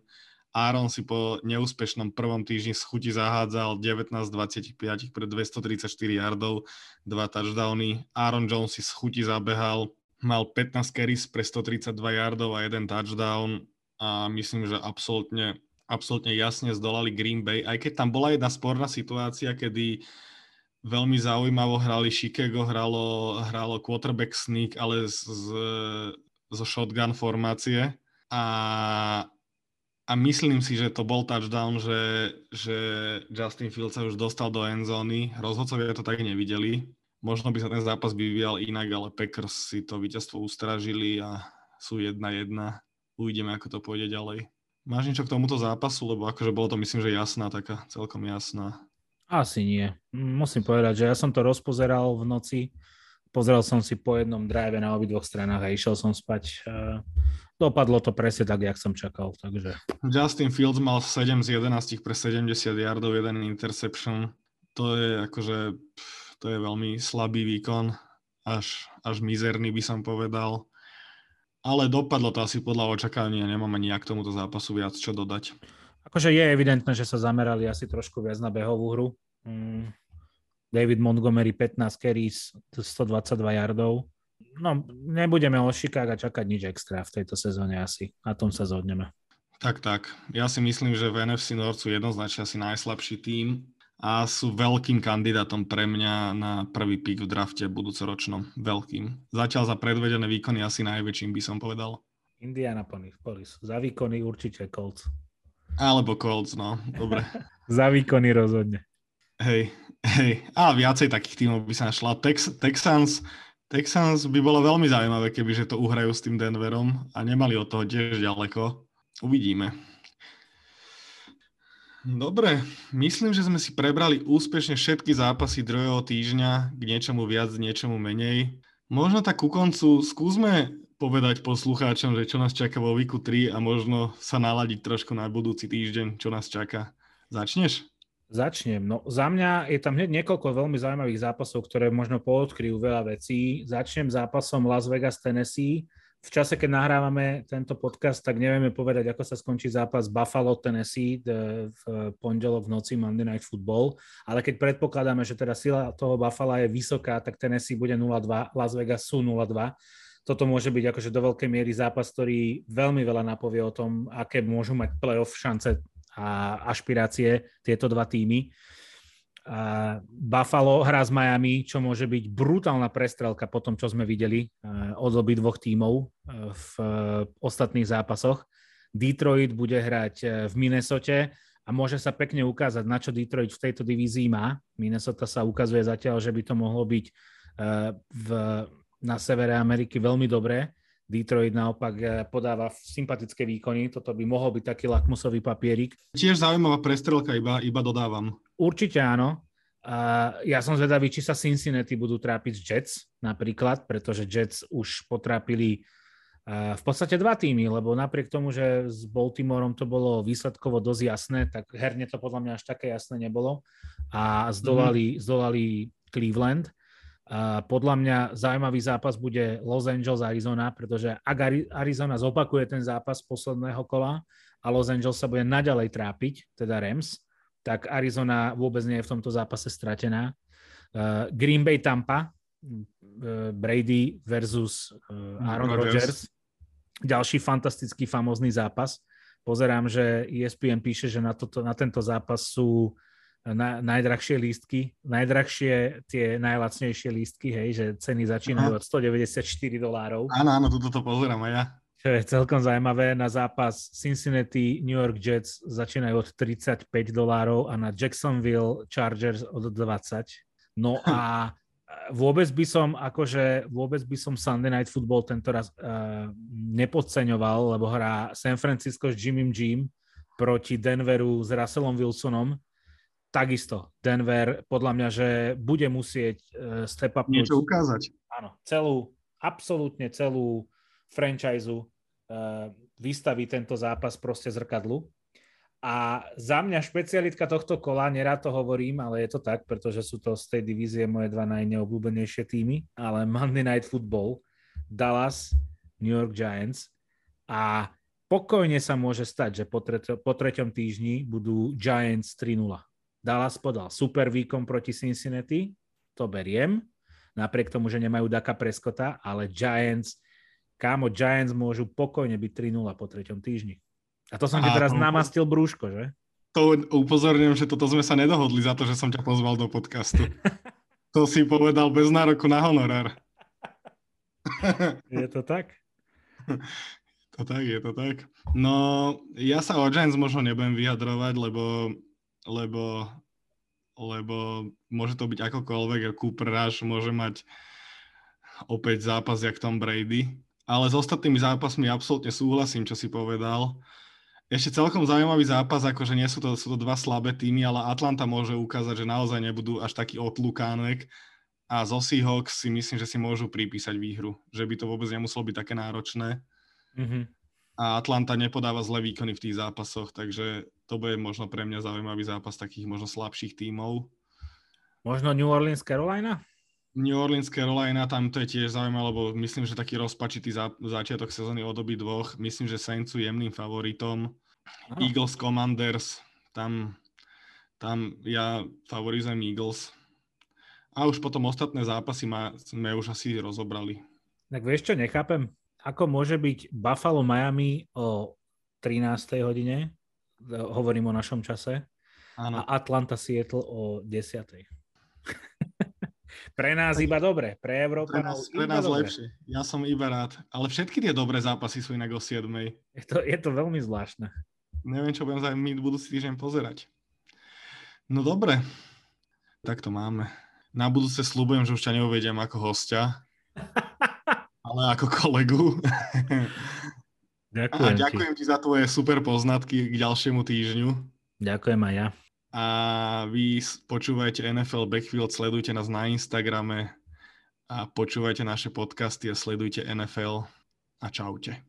Aaron si po neúspešnom prvom týždni z chuti zahádzal 19-25 pre 234 yardov, dva touchdowny. Aaron Jones si z chuti zabehal, mal 15 carries pre 132 yardov a jeden touchdown a myslím, že absolútne, absolútne jasne zdolali Green Bay, aj keď tam bola jedna sporná situácia, kedy veľmi zaujímavo hrali Chicago, hralo, hralo quarterback sneak, ale zo shotgun formácie a a myslím si, že to bol touchdown, že, že Justin Fields sa už dostal do endzóny. Rozhodcovia to tak nevideli. Možno by sa ten zápas vyvíjal inak, ale Packers si to víťazstvo ustražili a sú jedna jedna. Uvidíme, ako to pôjde ďalej. Máš niečo k tomuto zápasu? Lebo akože bolo to myslím, že jasná, taká celkom jasná. Asi nie. Musím povedať, že ja som to rozpozeral v noci. Pozrel som si po jednom drive na obidvoch stranách a išiel som spať dopadlo to presne tak, jak som čakal. Takže... Justin Fields mal 7 z 11 pre 70 yardov, jeden interception. To je akože, to je veľmi slabý výkon, až, až mizerný by som povedal. Ale dopadlo to asi podľa očakávania, nemám ani k tomuto zápasu viac čo dodať. Akože je evidentné, že sa zamerali asi trošku viac na behovú hru. Mm. David Montgomery 15 carries, 122 yardov no, nebudeme o Chicago čakať nič extra v tejto sezóne asi. Na tom sa zhodneme. Tak, tak. Ja si myslím, že v NFC North sú jednoznačne asi najslabší tým a sú veľkým kandidátom pre mňa na prvý pík v drafte budúcoročnom. Veľkým. Zatiaľ za predvedené výkony asi najväčším by som povedal. Indiana Police. Za výkony určite Colts. Alebo Colts, no. Dobre. za výkony rozhodne. Hej, hej. A viacej takých tímov by sa našla. Tex, Texans Texans by bolo veľmi zaujímavé, keby že to uhrajú s tým Denverom a nemali od toho tiež ďaleko. Uvidíme. Dobre, myslím, že sme si prebrali úspešne všetky zápasy druhého týždňa k niečomu viac, k niečomu menej. Možno tak ku koncu skúsme povedať poslucháčom, že čo nás čaká vo výku 3 a možno sa naladiť trošku na budúci týždeň, čo nás čaká. Začneš? Začnem. No, za mňa je tam hneď niekoľko veľmi zaujímavých zápasov, ktoré možno poodkryjú veľa vecí. Začnem zápasom Las Vegas, Tennessee. V čase, keď nahrávame tento podcast, tak nevieme povedať, ako sa skončí zápas Buffalo, Tennessee v pondelok v noci Monday Night Football. Ale keď predpokladáme, že teda sila toho Buffalo je vysoká, tak Tennessee bude 0-2, Las Vegas sú 0-2 toto môže byť akože do veľkej miery zápas, ktorý veľmi veľa napovie o tom, aké môžu mať playoff šance a ašpirácie tieto dva týmy. Buffalo hrá s Miami, čo môže byť brutálna prestrelka po tom, čo sme videli uh, od obi dvoch tímov uh, v uh, ostatných zápasoch. Detroit bude hrať v Minnesote a môže sa pekne ukázať, na čo Detroit v tejto divízii má. Minnesota sa ukazuje zatiaľ, že by to mohlo byť v, na severe Ameriky veľmi dobré. Detroit naopak uh, podáva sympatické výkony, toto by mohol byť taký lakmusový papierik. Tiež zaujímavá prestrelka, iba, iba dodávam. Určite áno. Uh, ja som zvedavý, či sa Cincinnati budú trápiť Jets napríklad, pretože Jets už potrápili uh, v podstate dva týmy, lebo napriek tomu, že s Baltimoreom to bolo výsledkovo dosť jasné, tak herne to podľa mňa až také jasné nebolo a zdolali, mm-hmm. zdolali Cleveland. Podľa mňa zaujímavý zápas bude Los Angeles Arizona, pretože ak Arizona zopakuje ten zápas posledného kola a Los Angeles sa bude naďalej trápiť, teda Rams, tak Arizona vôbec nie je v tomto zápase stratená. Uh, Green Bay Tampa, uh, Brady versus uh, Aaron Rodgers. Ďalší fantastický, famózny zápas. Pozerám, že ESPN píše, že na, toto, na tento zápas sú na, najdrahšie lístky, najdrahšie tie najlacnejšie lístky, hej, že ceny začínajú Aha. od 194 dolárov. Áno, áno, toto to pozerám aj ja čo je celkom zaujímavé. Na zápas Cincinnati New York Jets začínajú od 35 dolárov a na Jacksonville Chargers od 20. No a vôbec by som, akože vôbec by som Sunday Night Football tento raz uh, nepodceňoval, lebo hrá San Francisco s Jimmym Jim proti Denveru s Russellom Wilsonom. Takisto Denver podľa mňa, že bude musieť uh, step up. Niečo ukázať. Áno, celú, absolútne celú franchise uh, vystaví tento zápas proste zrkadlu. A za mňa špecialitka tohto kola, nerád to hovorím, ale je to tak, pretože sú to z tej divízie moje dva najneobľúbenejšie týmy, ale Monday Night Football, Dallas, New York Giants a pokojne sa môže stať, že po, treťo, po treťom týždni budú Giants 3-0. Dallas podal super výkon proti Cincinnati, to beriem, napriek tomu, že nemajú Daka Preskota, ale Giants kámo, Giants môžu pokojne byť 3-0 po treťom týždni. A to som ti teraz namastil brúško, že? To upozorňujem, že toto sme sa nedohodli za to, že som ťa pozval do podcastu. to si povedal bez nároku na honorár. je to tak? To tak, je to tak. No, ja sa o Giants možno nebudem vyjadrovať, lebo, lebo, lebo môže to byť akokoľvek. Cooper Rush môže mať opäť zápas jak Tom Brady ale s ostatnými zápasmi absolútne súhlasím, čo si povedal. Ešte celkom zaujímavý zápas, akože nie sú to, sú to dva slabé týmy, ale Atlanta môže ukázať, že naozaj nebudú až taký otlukánek a zo Seahawks si myslím, že si môžu pripísať výhru, že by to vôbec nemuselo byť také náročné. Mm-hmm. A Atlanta nepodáva zlé výkony v tých zápasoch, takže to bude možno pre mňa zaujímavý zápas takých možno slabších tímov. Možno New Orleans, Carolina? New Orleans, Carolina, tam to je tiež zaujímavé, lebo myslím, že taký rozpačitý zá, začiatok sezóny od obi dvoch. Myslím, že Saints sú jemným favoritom. Aha. Eagles, Commanders, tam, tam ja favorizujem Eagles. A už potom ostatné zápasy ma, sme už asi rozobrali. Tak vieš čo, nechápem, ako môže byť Buffalo Miami o 13. hodine, hovorím o našom čase, Áno. a Atlanta Seattle o 10. Pre nás iba dobre, pre Európa pre nás, pre nás lepšie. Ja som iba rád. Ale všetky tie dobré zápasy sú inak o 7. Je to, je to veľmi zvláštne. Neviem, čo budem za my budúci týždeň pozerať. No dobre, tak to máme. Na budúce slúbujem, že už ťa neuvediem ako hostia, ale ako kolegu. Ďakujem, a ďakujem ti. ti za tvoje super poznatky k ďalšiemu týždňu. Ďakujem aj ja a vy počúvajte NFL Backfield, sledujte nás na Instagrame a počúvajte naše podcasty a sledujte NFL a čaute.